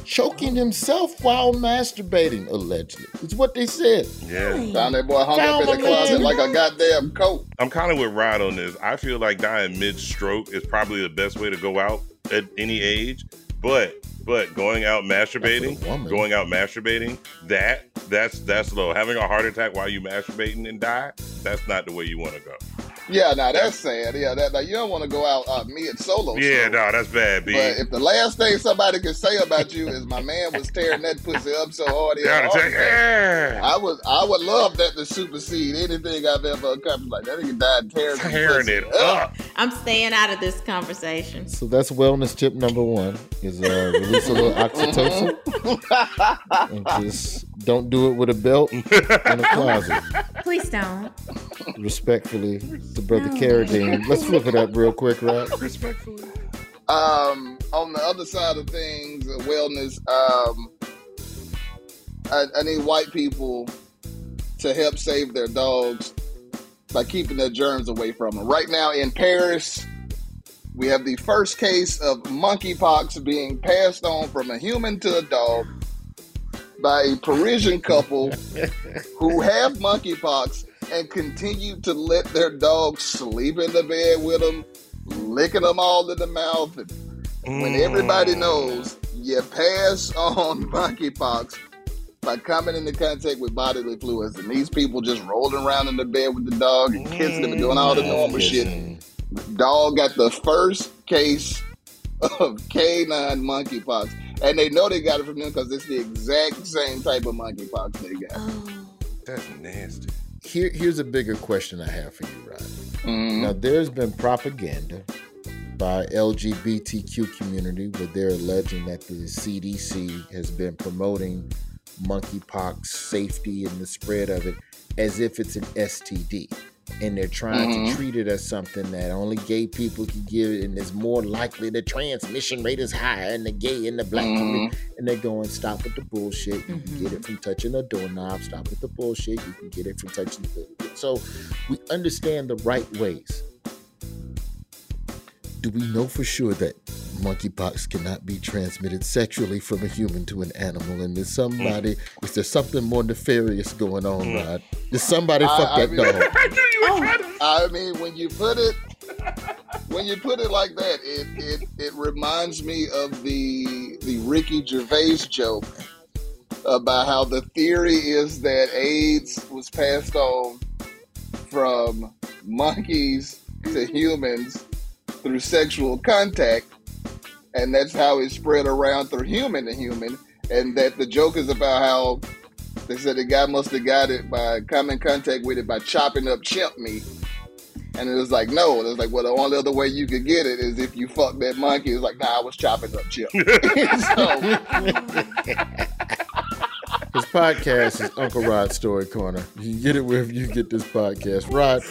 choking himself while masturbating, allegedly. It's what they said. Yeah. Found that boy hung up in the closet man. like a goddamn coat. I'm kind of with Rod on this. I feel like dying mid stroke is probably the best way to go out at any age. But but going out masturbating, That's a woman. going out masturbating, that that's that's low. Having a heart attack while you masturbating and die, that's not the way you want to go. Yeah, now that's sad. Yeah, that now you don't want to go out uh, mid solo. Yeah, show. no, that's bad, B. But if the last thing somebody can say about you is my man was tearing that pussy up so hard, he had a Heart heart attack, attack," yeah. I would I would love that to supersede anything I've ever accomplished. Like that nigga died tearing, tearing pussy it up. I'm staying out of this conversation. So that's wellness tip number one is uh, release a little (laughs) oxytocin and just don't do it with a belt (laughs) in a closet. Please don't. Respectfully, the brother No. Carradine. Let's flip it up real quick, right? Respectfully. Um, on the other side of things, uh, wellness. Um, I, I need white people to help save their dogs by keeping their germs away from them. Right now in Paris, we have the first case of monkeypox being passed on from a human to a dog by a Parisian couple (laughs) who have monkeypox and continue to let their dogs sleep in the bed with them, licking them all in the mouth. And when everybody mm. knows you pass (laughs) on monkeypox by coming into contact with bodily fluids, and these people just rolling around in the bed with the dog and kissing them and doing all the mm. normal shit. Dog got the first case (laughs) of canine monkeypox, and they know they got it from them because it's the exact same type of monkeypox they got. Oh. That's nasty. Here, here's a bigger question I have for you, Rod. Mhm. Now, there's been propaganda by LGBTQ community where they're alleging that the CDC has been promoting monkeypox safety and the spread of it as if it's an STD. And they're trying Mhm. to mm-hmm. treat it as something that only gay people can give it, and it's more likely the transmission rate is higher in the gay and the black community. Mm-hmm. And they're going, stop with the bullshit. You can get mm-hmm. it from touching a doorknob. Stop with the bullshit. You can get it from touching the. So we understand the right ways. Do we know for sure that monkeypox cannot be transmitted sexually from a human to an animal? And is somebody, mm. is there something more nefarious going on, mm. Rod? Did somebody I- fuck I that mean- dog? (laughs) To. I mean, when you put it, when you put it like that, it it it reminds me of the the Ricky Gervais joke about how the theory is that AIDS was passed on from monkeys to humans through sexual contact, and that's how it spread around through human to human, and that the joke is about how they said the guy must have got it by coming in contact with it by chopping up chimp meat. And it was like, no. It was like, well, the only other way you could get it is if you fuck that monkey. It's like, nah, I was chopping up chimp. (laughs) so, His podcast is Uncle Rod's Story Corner. You get it wherever you get this podcast. Rod,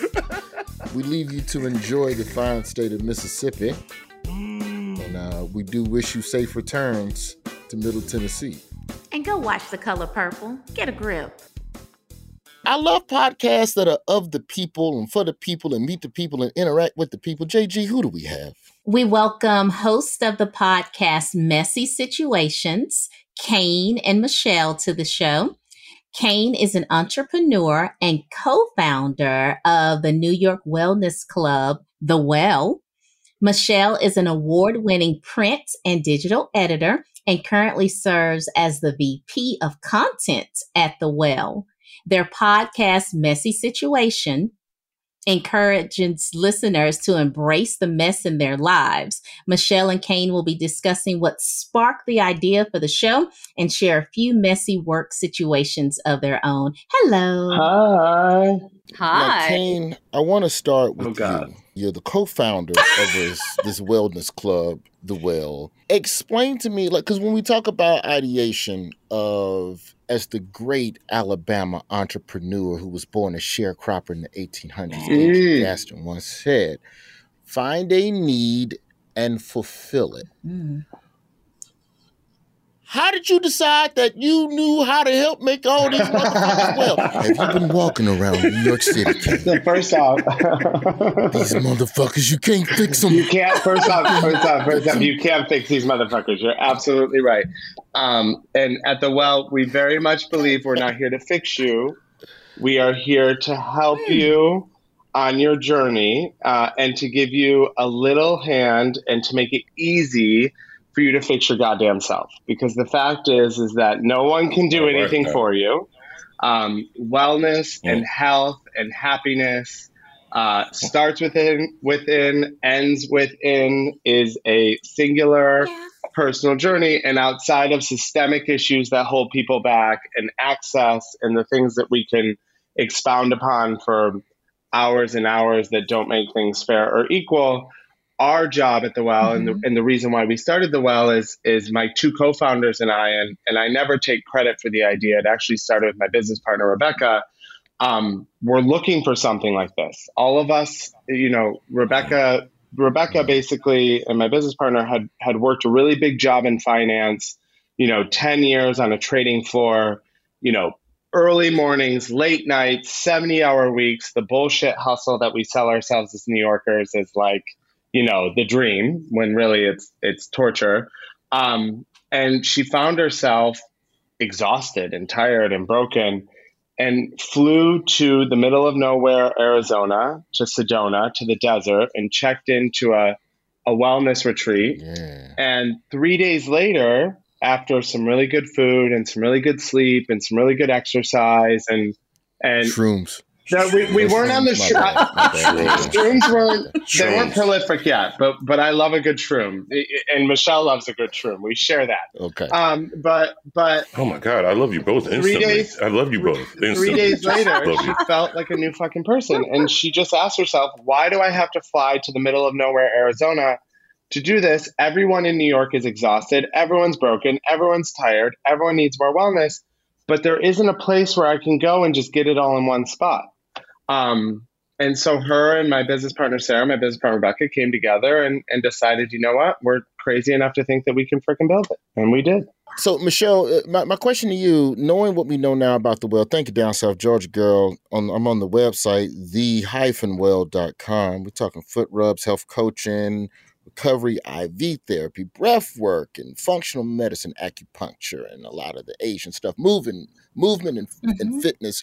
we leave you to enjoy the fine state of Mississippi. And uh, we do wish you safe returns to Middle Tennessee. And go watch The Color Purple. Get a grip. I love podcasts that are of the people and for the people and meet the people and interact with the people. JG, who do we have? We welcome host of the podcast Messy Situations, Kane and Michelle, to the show. Kane is an entrepreneur and co founder of the New York Wellness Club, The Well. Michelle is an award winning print and digital editor and currently serves as the VP of content at The Well. Their podcast, Messy Situation, encourages listeners to embrace the mess in their lives. Michelle and Kane will be discussing what sparked the idea for the show and share a few messy work situations of their own. Hello. Hi. Now, Kane, I want to start oh, with Oh, God. you. You're the co-founder of this this wellness club, The Well. Explain to me, like, because when we talk about ideation of as the great Alabama entrepreneur who was born a sharecropper in the 1800s, James Mm. Gaston once said, "Find a need and fulfill it." How did you decide that you knew how to help make all these motherfuckers well? (laughs) Have you been walking around New York City, Kane? First off, (laughs) These motherfuckers, you can't fix them. you can't. First off, first off, first off, you can't fix these motherfuckers. You're absolutely right. Um, and at the well, we very much believe we're not here to fix you. We are here to help you on your journey uh, and to give you a little hand and to make it easy for you to fix your goddamn self. Because the fact is, is that no one can do Right, anything for you. Um, wellness and health and happiness uh, starts within, within, ends within, is a singular personal journey. And outside of systemic issues that hold people back and access and the things that we can expound upon for hours and hours that don't make things fair or equal, our job at the well and, the, and the reason why we started the well is is my two co-founders and I and and I never take credit for the idea. It actually started with my business partner Rebecca. Um, we're looking for something like this. All of us, you know, Rebecca Rebecca basically and my business partner had had worked a really big job in finance, you know, 10 years on a trading floor, you know, early mornings, late nights, 70 hour weeks, the bullshit hustle that we sell ourselves as New Yorkers is like, you know, the dream when really it's it's torture. Um, and she found herself exhausted and tired and broken and flew to the middle of nowhere, Arizona, to Sedona, to the desert, and checked into a, a wellness retreat. Yeah. And three days later, after some really good food and some really good sleep and some really good exercise and and Shrooms. No, we, we weren't on the sh- shrooms weren't they weren't prolific yet, but but I love a good shroom, and Michelle loves a good shroom. We share that. Okay. Um, but but Oh my god, I love you both instantly. days- I love you both. Instantly. three days (laughs) later, Love she felt like a new fucking person, and she just asked herself, "Why do I have to fly to the middle of nowhere, Arizona?" To do this, everyone in New York is exhausted. Everyone's broken. Everyone's tired. Everyone needs more wellness. But there isn't a place where I can go and just get it all in one spot. Um, and so her and my business partner Sarah, my business partner Rebecca, came together and, and decided, you know what, we're crazy enough to think that we can freaking build it, and we did. So, Michelle, uh, my, my question to you, knowing what we know now about the well, thank you, Down South Georgia Girl. On, I'm on the website, the-well.com. We're talking foot rubs, health coaching, recovery, IV therapy, breath work, and functional medicine, acupuncture, and a lot of the Asian stuff, moving, movement and, and fitness.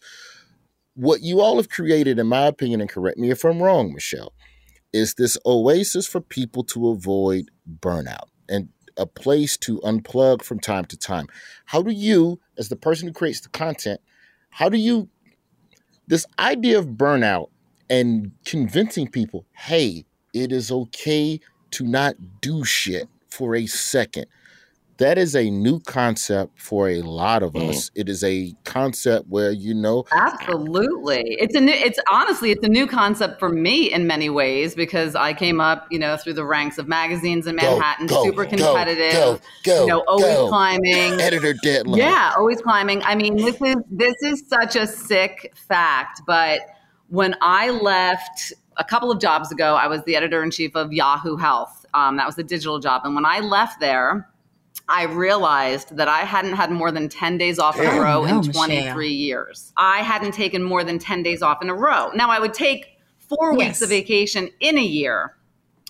What you all have created, in my opinion, and correct me if I'm wrong, Michelle, is this oasis for people to avoid burnout and a place to unplug from time to time. How do you, as the person who creates the content, how do you, this idea of burnout and convincing people, hey, it is okay to not do shit for a second. That is a new concept for a lot of us. It is a concept where, you know, Absolutely. It's a new it's honestly it's a new concept for me in many ways because I came up, you know, through the ranks of magazines in Manhattan, go, super go, competitive, go, go, you know, always climbing. editor deadline. Yeah, always climbing. I mean, this is this is such a sick fact, but when I left a couple of jobs ago, I was the editor in chief of Yahoo Health. Um, that was a digital job, and when I left there, I realized that I hadn't had more than 10 days off in a row no, in 23 Michelle. years. I hadn't taken more than 10 days off in a row. Now, I would take four weeks of vacation in a year,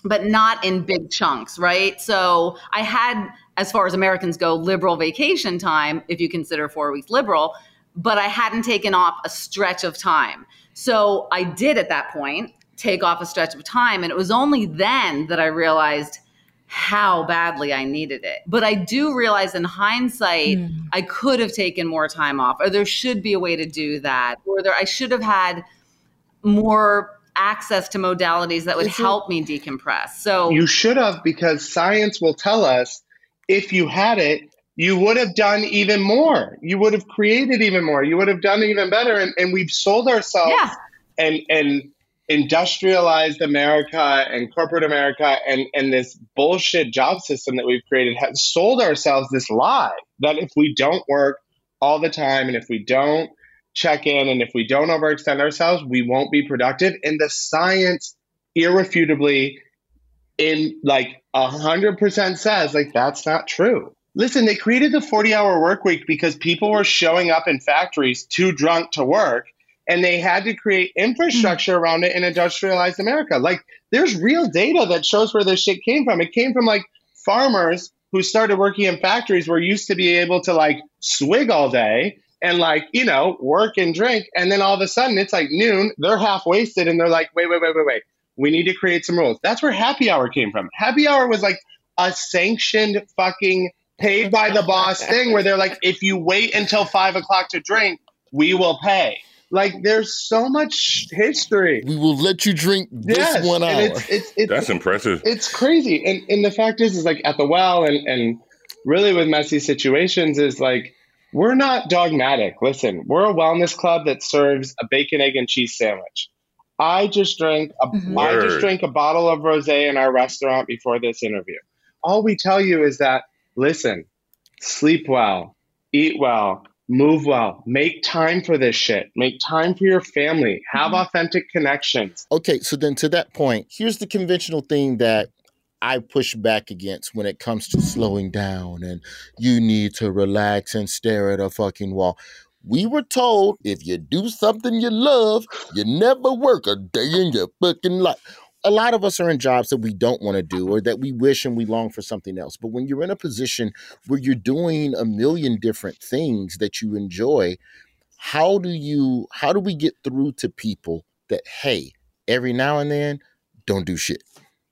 but not in big chunks, right? So I had, as far as Americans go, liberal vacation time, if you consider four weeks liberal, but I hadn't taken off a stretch of time. So I did at that point take off a stretch of time. And it was only then that I realized how badly I needed it. But I do realize in hindsight, hmm. I could have taken more time off, or there should be a way to do that, or there I should have had more access to modalities that would Is it- help me decompress. So You should have, because science will tell us if you had it, you would have done even more. You would have created even more. You would have done even better. And, and we've sold ourselves Yeah. and, and industrialized America and corporate America and, and this bullshit job system that we've created has sold ourselves this lie that if we don't work all the time and if we don't check in and if we don't overextend ourselves, we won't be productive. And the science irrefutably in like a hundred percent says like that's not true. Listen, they created the 40 hour work week because people were showing up in factories too drunk to work and they had to create infrastructure around it in industrialized America. Like there's real data that shows where this shit came from. It came from like farmers who started working in factories were used to be able to like swig all day and like, you know, work and drink. And then all of a sudden it's like noon, they're half wasted and they're like, wait, wait, wait, wait, wait. We need to create some rules. That's where happy hour came from. Happy hour was like a sanctioned fucking paid by the boss thing where they're like, if you wait until five o'clock to drink, we will pay. Like there's so much history. We will let you drink this Yes, one hour. It's, it's, it's, That's impressive. it's crazy. And and the fact is is like at the well and, and really with messy situations is like we're not dogmatic. Listen, we're a wellness club that serves a bacon, egg, and cheese sandwich. I just drank a mm-hmm. I just Word. drank a bottle of rosé in our restaurant before this interview. All we tell you is that listen, sleep well, eat well, move well, make time for this shit. Make time for your family. Have mm-hmm. authentic connections. Okay, so then to that point, here's the conventional thing that I push back against when it comes to slowing down and you need to relax and stare at a fucking wall. We were told if you do something you love, you never work a day in your fucking life. A lot of us are in jobs that we don't want to do or that we wish and we long for something else. But when you're in a position where you're doing a million different things that you enjoy, how do you how do we get through to people that hey, every now and then don't do shit.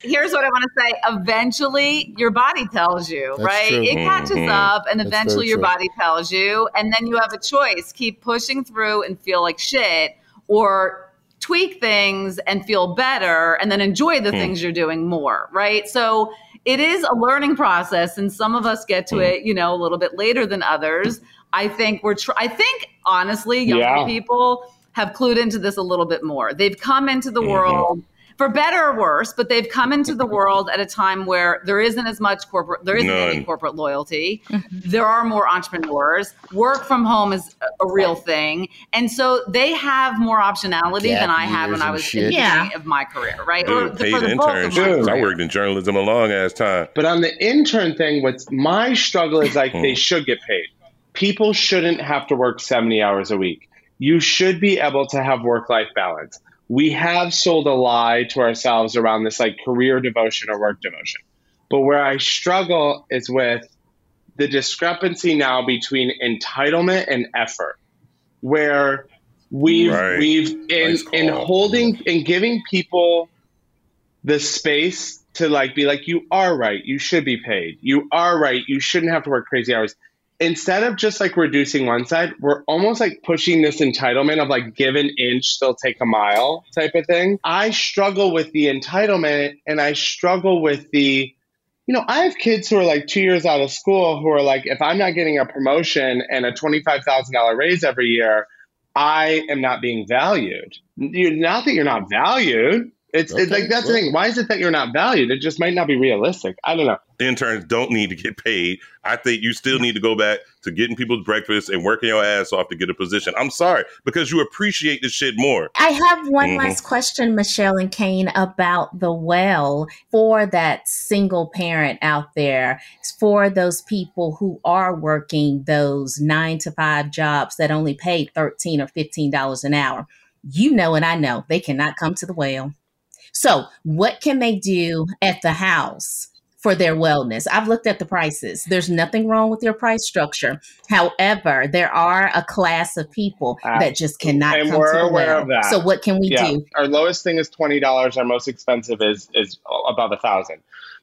here's what I want to say. Eventually, your body tells you, That's right? true. It catches Mhm. up, and That's eventually your true. body tells you, and then you have a choice: keep pushing through and feel like shit, or tweak things and feel better and then enjoy the Hmm. things you're doing more, right? So it is a learning process and some of us get to Hmm. it, you know, a little bit later than others. I think we're tr- I think honestly younger Yeah. people have clued into this a little bit more. They've come into the Mhm. world for better or worse, but they've come into the (laughs) world at a time where there isn't as much corporate, there isn't any corporate loyalty. There are more entrepreneurs. Work from home is a a real thing, and so they have more optionality Gap than I had when I was shit. in the Yeah. beginning of my career, right? Or the- paid for the bulk of my internships. I worked in journalism a long ass time. But on the intern thing, what's my struggle is like they Hmm. should get paid. People shouldn't have to work 70 hours a week. You should be able to have work life balance. We have sold a lie to ourselves around this like career devotion or work devotion. But where I struggle is with the discrepancy now between entitlement and effort, where we've Right. we've in Nice in holding and giving people the space to like be like you are right. You should be paid. You are right. You shouldn't have to work crazy hours instead of just like reducing one side we're almost like pushing this entitlement of like give an inch still take a mile type of thing. I struggle with the entitlement and i struggle with the you know i have kids who are like two years out of school who are like if i'm not getting a promotion and a $25000 raise every year i am not being valued. You're not that you're not valued it's, it's like that's the thing. Why is it that you're not valued? It just might not be realistic. I don't know. Interns don't need to get paid. I think you still need to go back to getting people's breakfast and working your ass off to get a position. I'm sorry because you appreciate this shit more. I have one Mhm. last question, Michelle and Kane, about the well for that single parent out there, for those people who are working those nine to five jobs that only pay thirteen or fifteen dollars an hour. You know, and I know they cannot come to the well. So, what can they do at the house for their wellness? I've looked at the prices. There's nothing wrong with your price structure. However, there are a class of people Ah, that just cannot and come we're aware well. of that. So, what can we yeah. do? Our lowest thing is twenty dollars. Our most expensive is is above a thousand.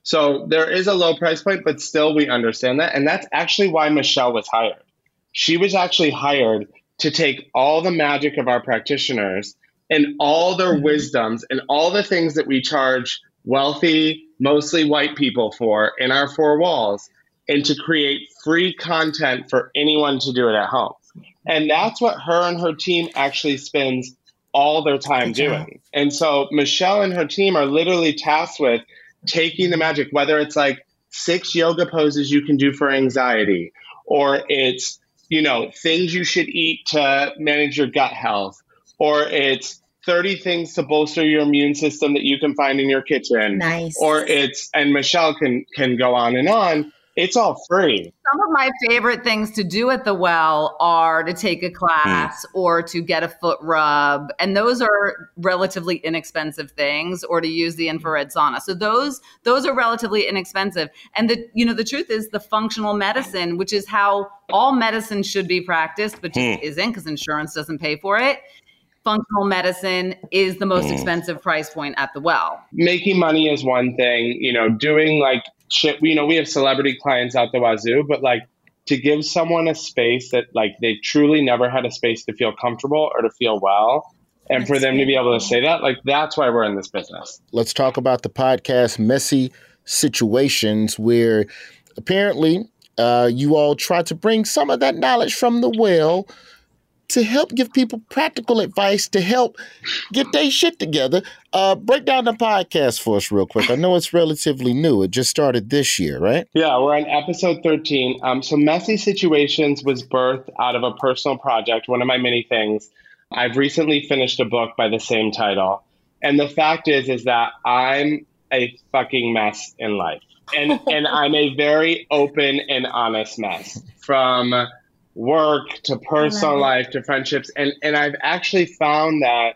So there is a low price point, but still we understand that, and that's actually why Michelle was hired. She was actually hired to take all the magic of our practitioners and all their Mhm. wisdoms and all the things that we charge wealthy, mostly white people for in our four walls, and to create free content for anyone to do it at home. And that's what her and her team actually spends all their time doing. And so Michelle and her team are literally tasked with taking the magic, whether it's like six yoga poses you can do for anxiety, or it's, you know, things you should eat to manage your gut health, or it's 30 things to bolster your immune system that you can find in your kitchen Nice. or it's and Michelle can can go on and on. It's all free. Some of my favorite things to do at the well are to take a class hmm. or to get a foot rub. And those are relatively inexpensive things or to use the infrared sauna. So those those are relatively inexpensive. And the you know the truth is the functional medicine, which is how all medicine should be practiced, but just hmm. isn't because insurance doesn't pay for it. Functional medicine is the most expensive price point at the well. Making money is one thing, you know, doing like shit, you know, we have celebrity clients out the wazoo, but like to give someone a space that like they truly never had a space to feel comfortable or to feel well. And for them to be able to say that, like that's why we're in this business. let's talk about the podcast messy situations where apparently uh, you all try to bring some of that knowledge from the well to help give people practical advice to help get their shit together. Uh, break down the podcast for us real quick. I know it's relatively new. It just started this year, right? Yeah, we're on episode 13. Um, so, Messy Situations was birthed out of a personal project, one of my many things. I've recently finished a book by the same title. And the fact is, is that I'm a fucking mess in life. And, and I'm a very open and honest mess from work to personal life to friendships. And, and I've actually found that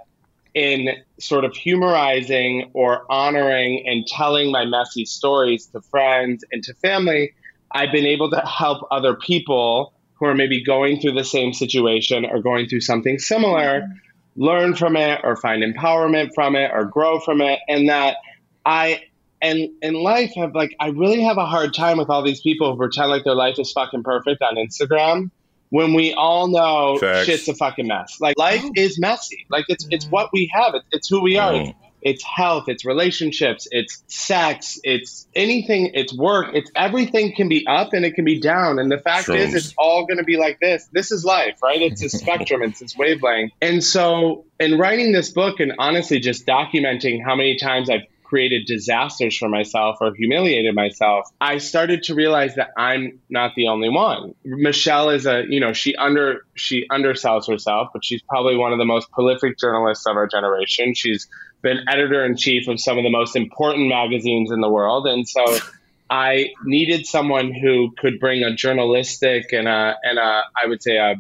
in sort of humorizing or honoring and telling my messy stories to friends and to family, I've been able to help other people who are maybe going through the same situation or going through something similar mm-hmm. learn from it or find empowerment from it or grow from it. And that I and in life have like I really have a hard time with all these people who pretend like their life is fucking perfect on Instagram when we all know Facts. shit's a fucking mess. Like life is messy. Like it's it's what we have. It's, it's who we are. Mm. It's, it's health. It's relationships. It's sex. It's anything. It's work. It's everything can be up and it can be down. And the fact is, it's all going to be like this. This is life, right? It's a (laughs) spectrum. It's this wavelength. And so, in writing this book and honestly just documenting how many times I've created disasters for myself or humiliated myself, I started to realize that I'm not the only one. Michelle is a, you know, she under she undersells herself, but she's probably one of the most prolific journalists of our generation. She's been editor in chief of some of the most important magazines in the world, and so (laughs) I needed someone who could bring a journalistic and a and a I would say a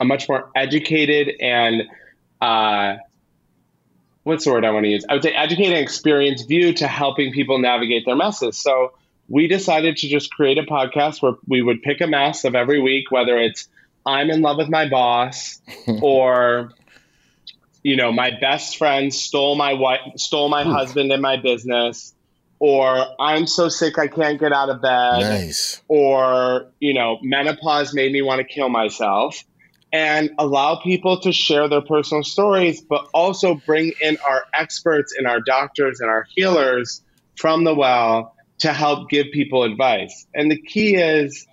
a much more educated and uh, what's the word I want to use? I would say educated and experienced view to helping people navigate their messes. So we decided to just create a podcast where we would pick a mess of every week, whether it's I'm in love with my boss (laughs) or you know my best friend stole my wife stole my hmm. husband and my business or I'm so sick I can't get out of bed Nice. or you know menopause made me want to kill myself and allow people to share their personal stories but also bring in our experts and our doctors and our healers from the well to help give people advice. And the key is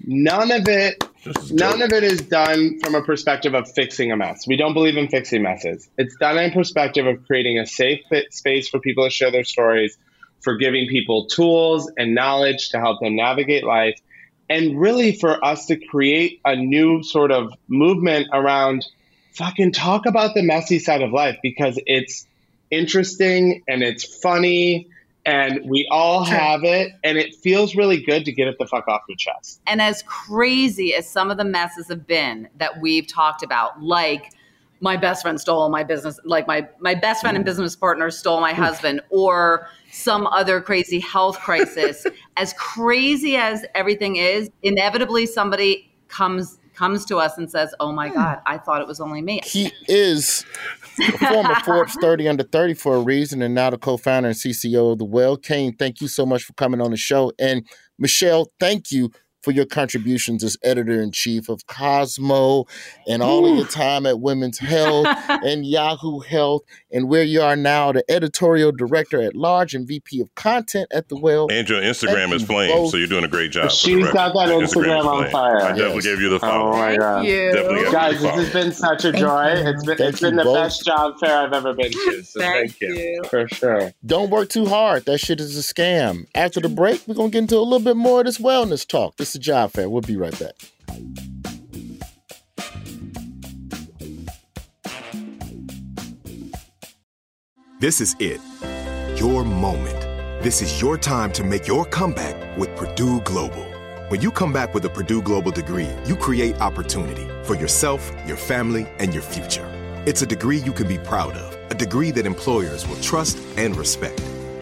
none of it none of it is done from a perspective of fixing a mess. We don't believe in fixing messes. It's done in perspective of creating a safe fit space for people to share their stories for giving people tools and knowledge to help them navigate life and really for us to create a new sort of movement around fucking talk about the messy side of life because it's interesting and it's funny and we all have it and it feels really good to get it the fuck off your chest. And as crazy as some of the messes have been that we've talked about, like my best friend stole my business, like my my best friend and mm. business partner stole my husband, or some other crazy health crisis. (laughs) as crazy as everything is, inevitably somebody comes comes to us and says, "Oh my hmm. God, I thought it was only me." He is a former (laughs) Forbes 30 under 30 for a reason, and now the co-founder and CCO of the Well. Kane, thank you so much for coming on the show, and Michelle, thank you for your contributions as editor in chief of Cosmo, and all of your time at Women's Health (laughs) and Yahoo Health, and where you are now, the editorial director at large and VP of content at the Well. And your Instagram Thank is you flame, both. so you're doing a great job. She's She's got that Your Instagram on fire. I oh, definitely gave you the Oh follow. my god. you. Definitely Guys, this has been such a joy. It's been, Thank it's been the both. best job fair I've ever been to. So Thank thank, you. you. For sure. Don't work too hard. That shit is a scam. After the break, we're going to get into a little bit more of this wellness talk. This is Job Fair. We'll be right back. This is it. Your moment. This is your time to make your comeback with Purdue Global. When you come back with a Purdue Global degree, you create opportunity for yourself, your family, and your future. It's a degree you can be proud of, a degree that employers will trust and respect.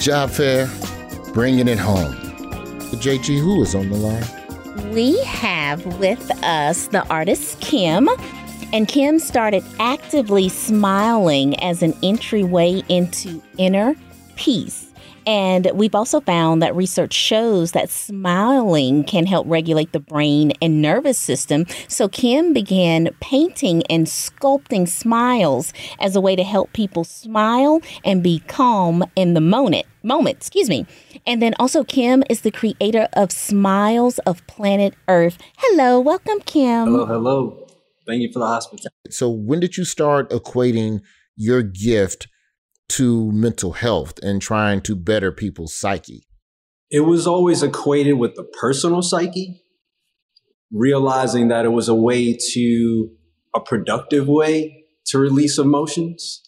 Job Fair, bringing it home. The JG Who is on the line. We have with us the artist Kim. And Kim started actively smiling as an entryway into inner peace. And we've also found that research shows that smiling can help regulate the brain and nervous system. So Kim began painting and sculpting smiles as a way to help people smile and be calm in the moment. Moment, excuse me. And then also Kim is the creator of Smiles of Planet Earth. Hello, welcome Kim. Hello, hello. Thank you for the hospitality. So, when did you start equating your gift to mental health and trying to better people's psyche? It was always equated with the personal psyche, realizing that it was a way to, a productive way to release emotions.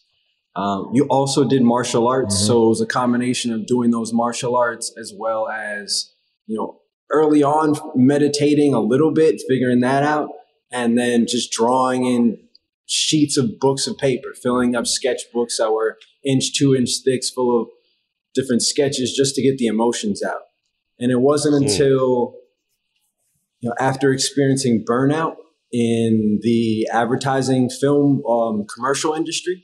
Um, you also did martial arts, mm-hmm. so it was a combination of doing those martial arts as well as, you know, early on meditating a little bit, figuring that out, and then just drawing in sheets of books of paper, filling up sketchbooks that were inch, two inch thicks full of different sketches just to get the emotions out. And it wasn't mm. until, you know, after experiencing burnout in the advertising film um, commercial industry,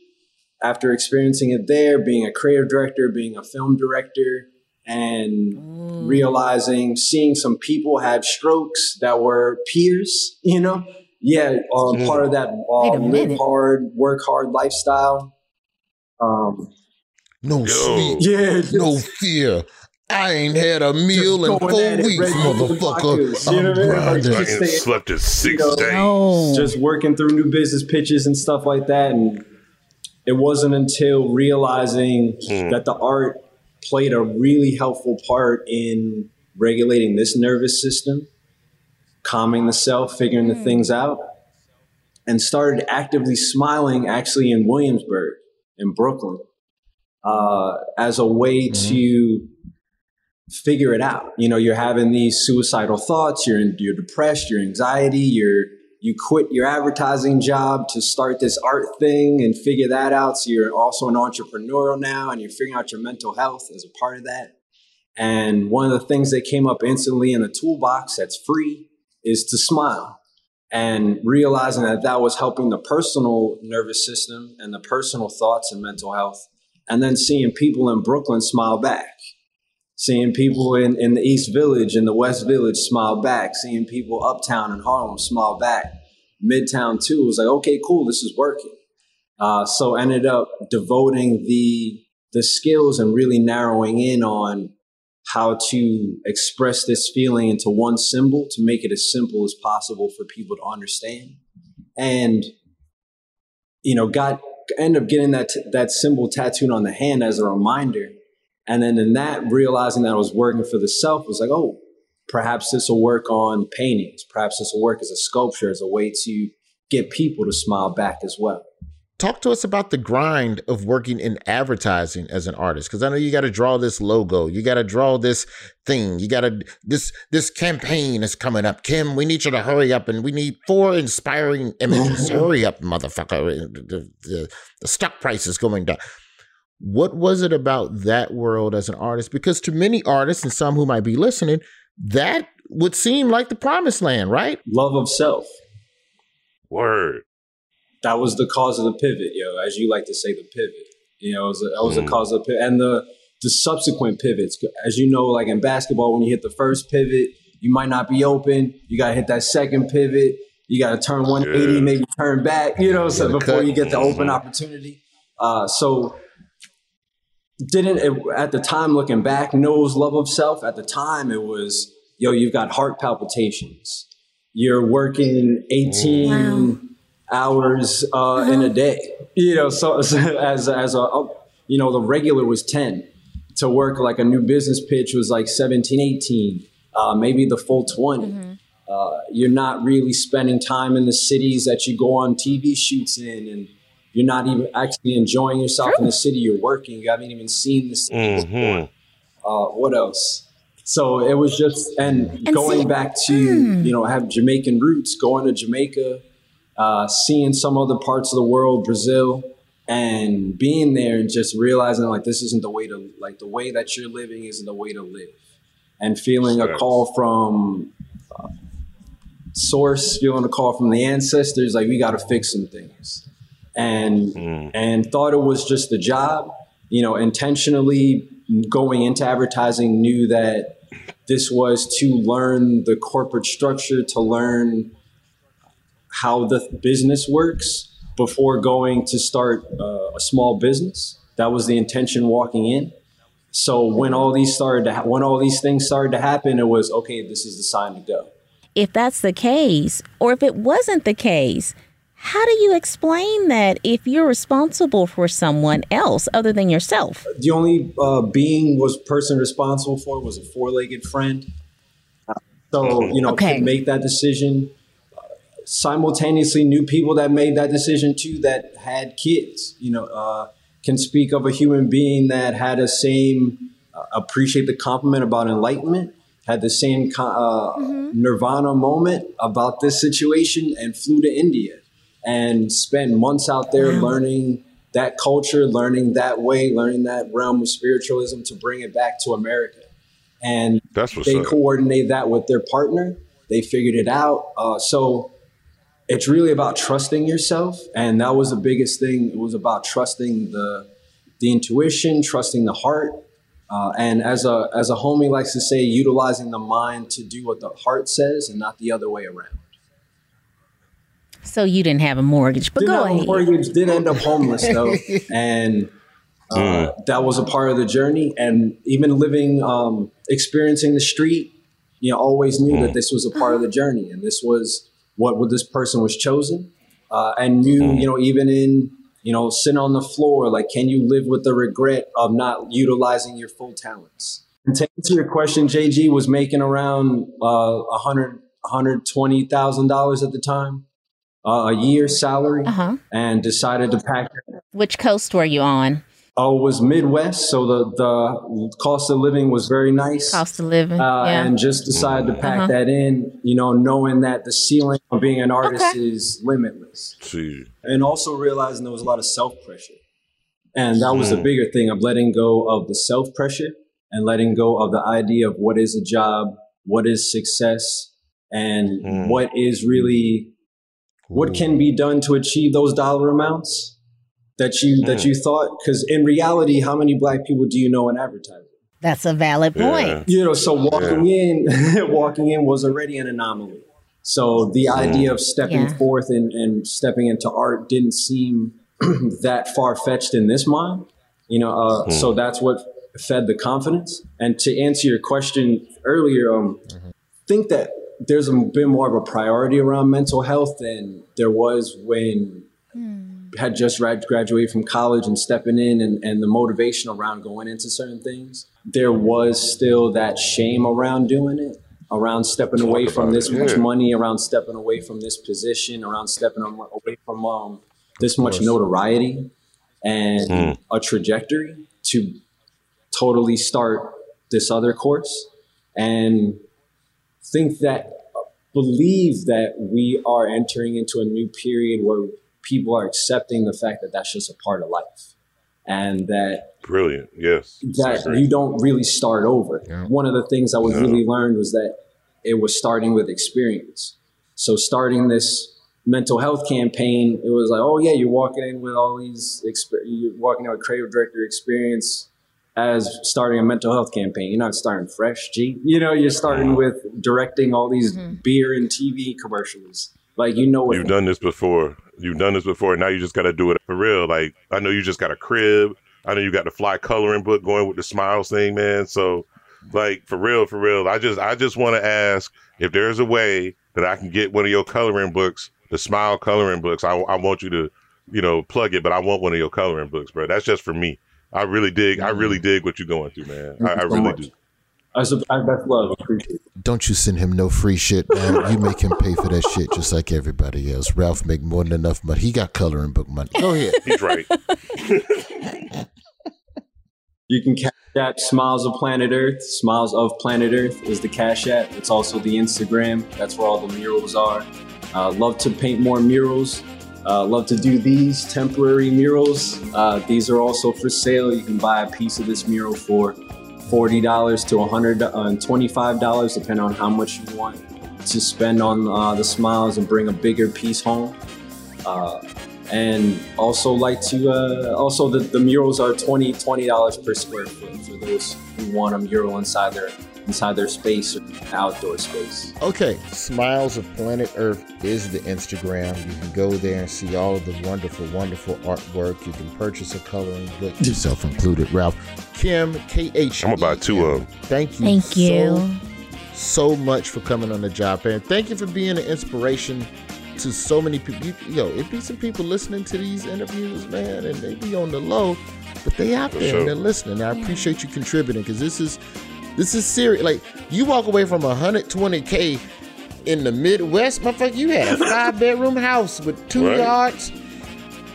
after experiencing it there, being a creative director, being a film director, and mm. realizing, seeing some people have strokes that were peers, you know, yeah, um, mm. part of that uh, live hard, work hard lifestyle. Um, no sleep, yeah, no fear. I ain't had a meal in four weeks, motherfucker. You know what I mean? like slept at six you know, days. No. Just working through new business pitches and stuff like that, and it wasn't until realizing mm. that the art played a really helpful part in regulating this nervous system calming the self, figuring the things mm. out, and started actively smiling actually in Williamsburg, in Brooklyn, uh, as a way mm-hmm. to figure it out. You know, you're having these suicidal thoughts, you're, in, you're depressed, you're anxiety, you're you quit your advertising job to start this art thing and figure that out. So you're also an entrepreneur now and you're figuring out your mental health as a part of that. And one of the things that came up instantly in the toolbox that's free is to smile and realizing that that was helping the personal nervous system and the personal thoughts and mental health. And then seeing people in brooklyn smile back. Seeing people in, in the east village and the west village smile back. Seeing people uptown in harlem smile back. Midtown too it was like okay cool this is working. Uh, so ended up devoting the the skills and really narrowing in on how to express this feeling into one symbol to make it as simple as possible for people to understand. And, you know, got end up getting that, that symbol tattooed on the hand as a reminder. And then in that, realizing that I was working for the self was like, oh, perhaps this will work on paintings. Perhaps this will work as a sculpture, as a way to get people to smile back as well talk to us about the grind of working in advertising as an artist because i know you got to draw this logo you got to draw this thing you got to this this campaign is coming up. Kim we need you to hurry up and we need four inspiring (laughs) images. Hurry up motherfucker. Uh, the, the, the stock price is going down. What was it about that world as an artist? Because to many artists and some who might be listening that would seem like the promised land right? Love of self. Word that was the cause of the pivot, yo, as you like to say, the pivot. You know, it was a, that was mm. the cause of the pivot. And the, the subsequent pivots, as you know, like in basketball, when you hit the first pivot, you might not be open. You got to hit that second pivot. You got to turn 180, yeah. maybe turn back, you know, so before cut. you get the open mm-hmm. opportunity. Uh, so didn't it, at the time looking back knows love of self at the time it was yo you've got heart palpitations you're working 18 wow hours uh, in a day. You know, so, (laughs) so as as a oh, you know the regular was ten to work like a new business pitch was like 17, 18, uh, maybe the full 20. Mm-hmm. Uh, you're not really spending time in the cities that you go on TV shoots in, and you're not even actually enjoying yourself True. in the city you're working. You haven't even seen the city mm-hmm. uh, what else? So it was just, and, and going see, back to, mm. you know, have Jamaican roots, going to Jamaica, uh, seeing some other parts of the world, Brazil, and being there and just realizing like this isn't the way to like the way that you're living isn't the way to live, and feeling a call from uh, source, feeling a call from the ancestors, like we got to fix some things, and mm. and thought it was just a job, you know, intentionally going into advertising knew that this was to learn the corporate structure, to learn how the business works before going to start uh, a small business. That was the intention walking in. So when all these started to ha- when all these things started to happen, it was okay. This is the sign to go. If that's the case, or if it wasn't the case, how do you explain that if you're responsible for someone else other than yourself? The only uh, being was person responsible for was a four-legged friend. So you know, Okay. make that decision. Simultaneously, knew people that made that decision too that had kids. You know, uh, can speak of a human being that had a same uh, appreciate the compliment about enlightenment, had the same co- uh, nirvana moment about this situation, and flew to India and spent months out there learning that culture, learning that way, learning that realm of spiritualism to bring it back to America. And That's what's they up. coordinate that with their partner. They figured it out. Uh, so it's really about trusting yourself, and that was the biggest thing. It was about trusting the the intuition, trusting the heart, uh, and as a as a homie likes to say, utilizing the mind to do what the heart says, and not the other way around. So you didn't have a mortgage, but did go ahead. mortgage, did end up homeless though, (laughs) and uh, that was a part of the journey. And even living, um, experiencing the street, you know, always knew that this was a part of the journey, and this was what what this person was chosen, uh, and knew, you know, even in you know, sitting on the floor, like, can you live with the regret of not utilizing your full talents? And to answer your question, JG was making around uh, a hundred, hundred twenty thousand dollars at the time, uh, a year salary, Uh-huh. and decided to pack. Which coast were you on? Oh, was Midwest, so the the cost of living was very nice. Cost of living. Uh, yeah. And just decided to pack Uh-huh. that in, you know, knowing that the ceiling of being an artist is limitless. See. And also realizing there was a lot of self pressure. And that was the Mm. bigger thing of letting go of the self pressure and letting go of the idea of what is a job, what is success, and Mm. what is really what can be done to achieve those dollar amounts that you that Mm. you thought because in reality how many black people do you know in advertising That's a valid point. you know so walking in (laughs) walking in was already an anomaly so the idea of stepping Yeah. forth and, and stepping into art didn't seem (clears throat) that far-fetched in this mind you know uh, Mm. so that's what fed the confidence and to answer your question earlier um think that there's been more of a priority around mental health than there was when had just graduated from college and stepping in and, and the motivation around going into certain things, there was still that shame around doing it, around stepping Talk away from this it, much yeah. money, around stepping away from this position, around stepping away from um, this much notoriety and Mm. a trajectory to totally start this other course and think that believe that we are entering into a new period where people are accepting the fact that that's just a part of life and that Brilliant. Yes. that you don't really start over. One of the things I was No. really learned was that it was starting with experience. So starting this mental health campaign, it was like, oh yeah, you're walking in with all these, exper- you're walking in with creative director experience as starting a mental health campaign. You're not starting fresh, G. You know, you're starting with directing all these mm-hmm. beer and TV commercials. Like you know what You've done this before. You've done this before. Now you just got to do it for real. Like I know you just got a crib. I know you got the fly coloring book going with the smiles thing, man. So, like for real, for real. I just, I just want to ask if there's a way that I can get one of your coloring books, the smile coloring books. I, I want you to, you know, plug it, but I want one of your coloring books, bro. That's just for me. I really dig. I really mm. dig what you're going through, man. I, I really do. I, sup- I that's love. Appreciate it. Don't you send him no free shit, man. You make him pay for that shit just like everybody else. Ralph make more than enough, money. he got coloring book money. Go ahead. (laughs) He's right. (laughs) You can cash app Smiles of Planet Earth. Smiles of Planet Earth is the cash app. It's also the Instagram. That's where all the murals are. Uh, love to paint more murals. Uh, love to do these temporary murals. Uh, these are also for sale. You can buy a piece of this mural for forty dollars to one hundred and twenty-five dollars, depending on how much you want to spend on uh, the smiles and bring a bigger piece home. Uh, and also like to uh, also the, the murals are 20 dollars per square foot for those who want a mural inside their inside their space or outdoor space. Okay, Smiles of Planet Earth is the Instagram. You can go there and see all of the wonderful, wonderful artwork. You can purchase a coloring book, yourself included, Ralph. Kim, KH. I'm gonna buy two of them. Thank you. Thank you. So, so much for coming on the job, and thank you for being an inspiration to so many people. You, yo, it be some people listening to these interviews, man, and they be on the low, but they out For there sure. and they're listening. I appreciate you contributing because this is this is serious. Like you walk away from 120k in the Midwest, motherfucker. You had a five bedroom house with two Right. yards,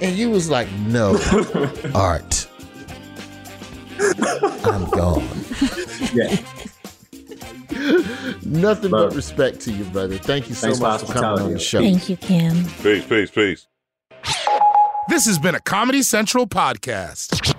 and you was like, no (laughs) art. I'm gone. Yeah. Nothing but respect to you, brother. Thank you so Thanks much for coming on the show. Thank you, Kim. Peace, peace, peace. This has been a Comedy Central podcast.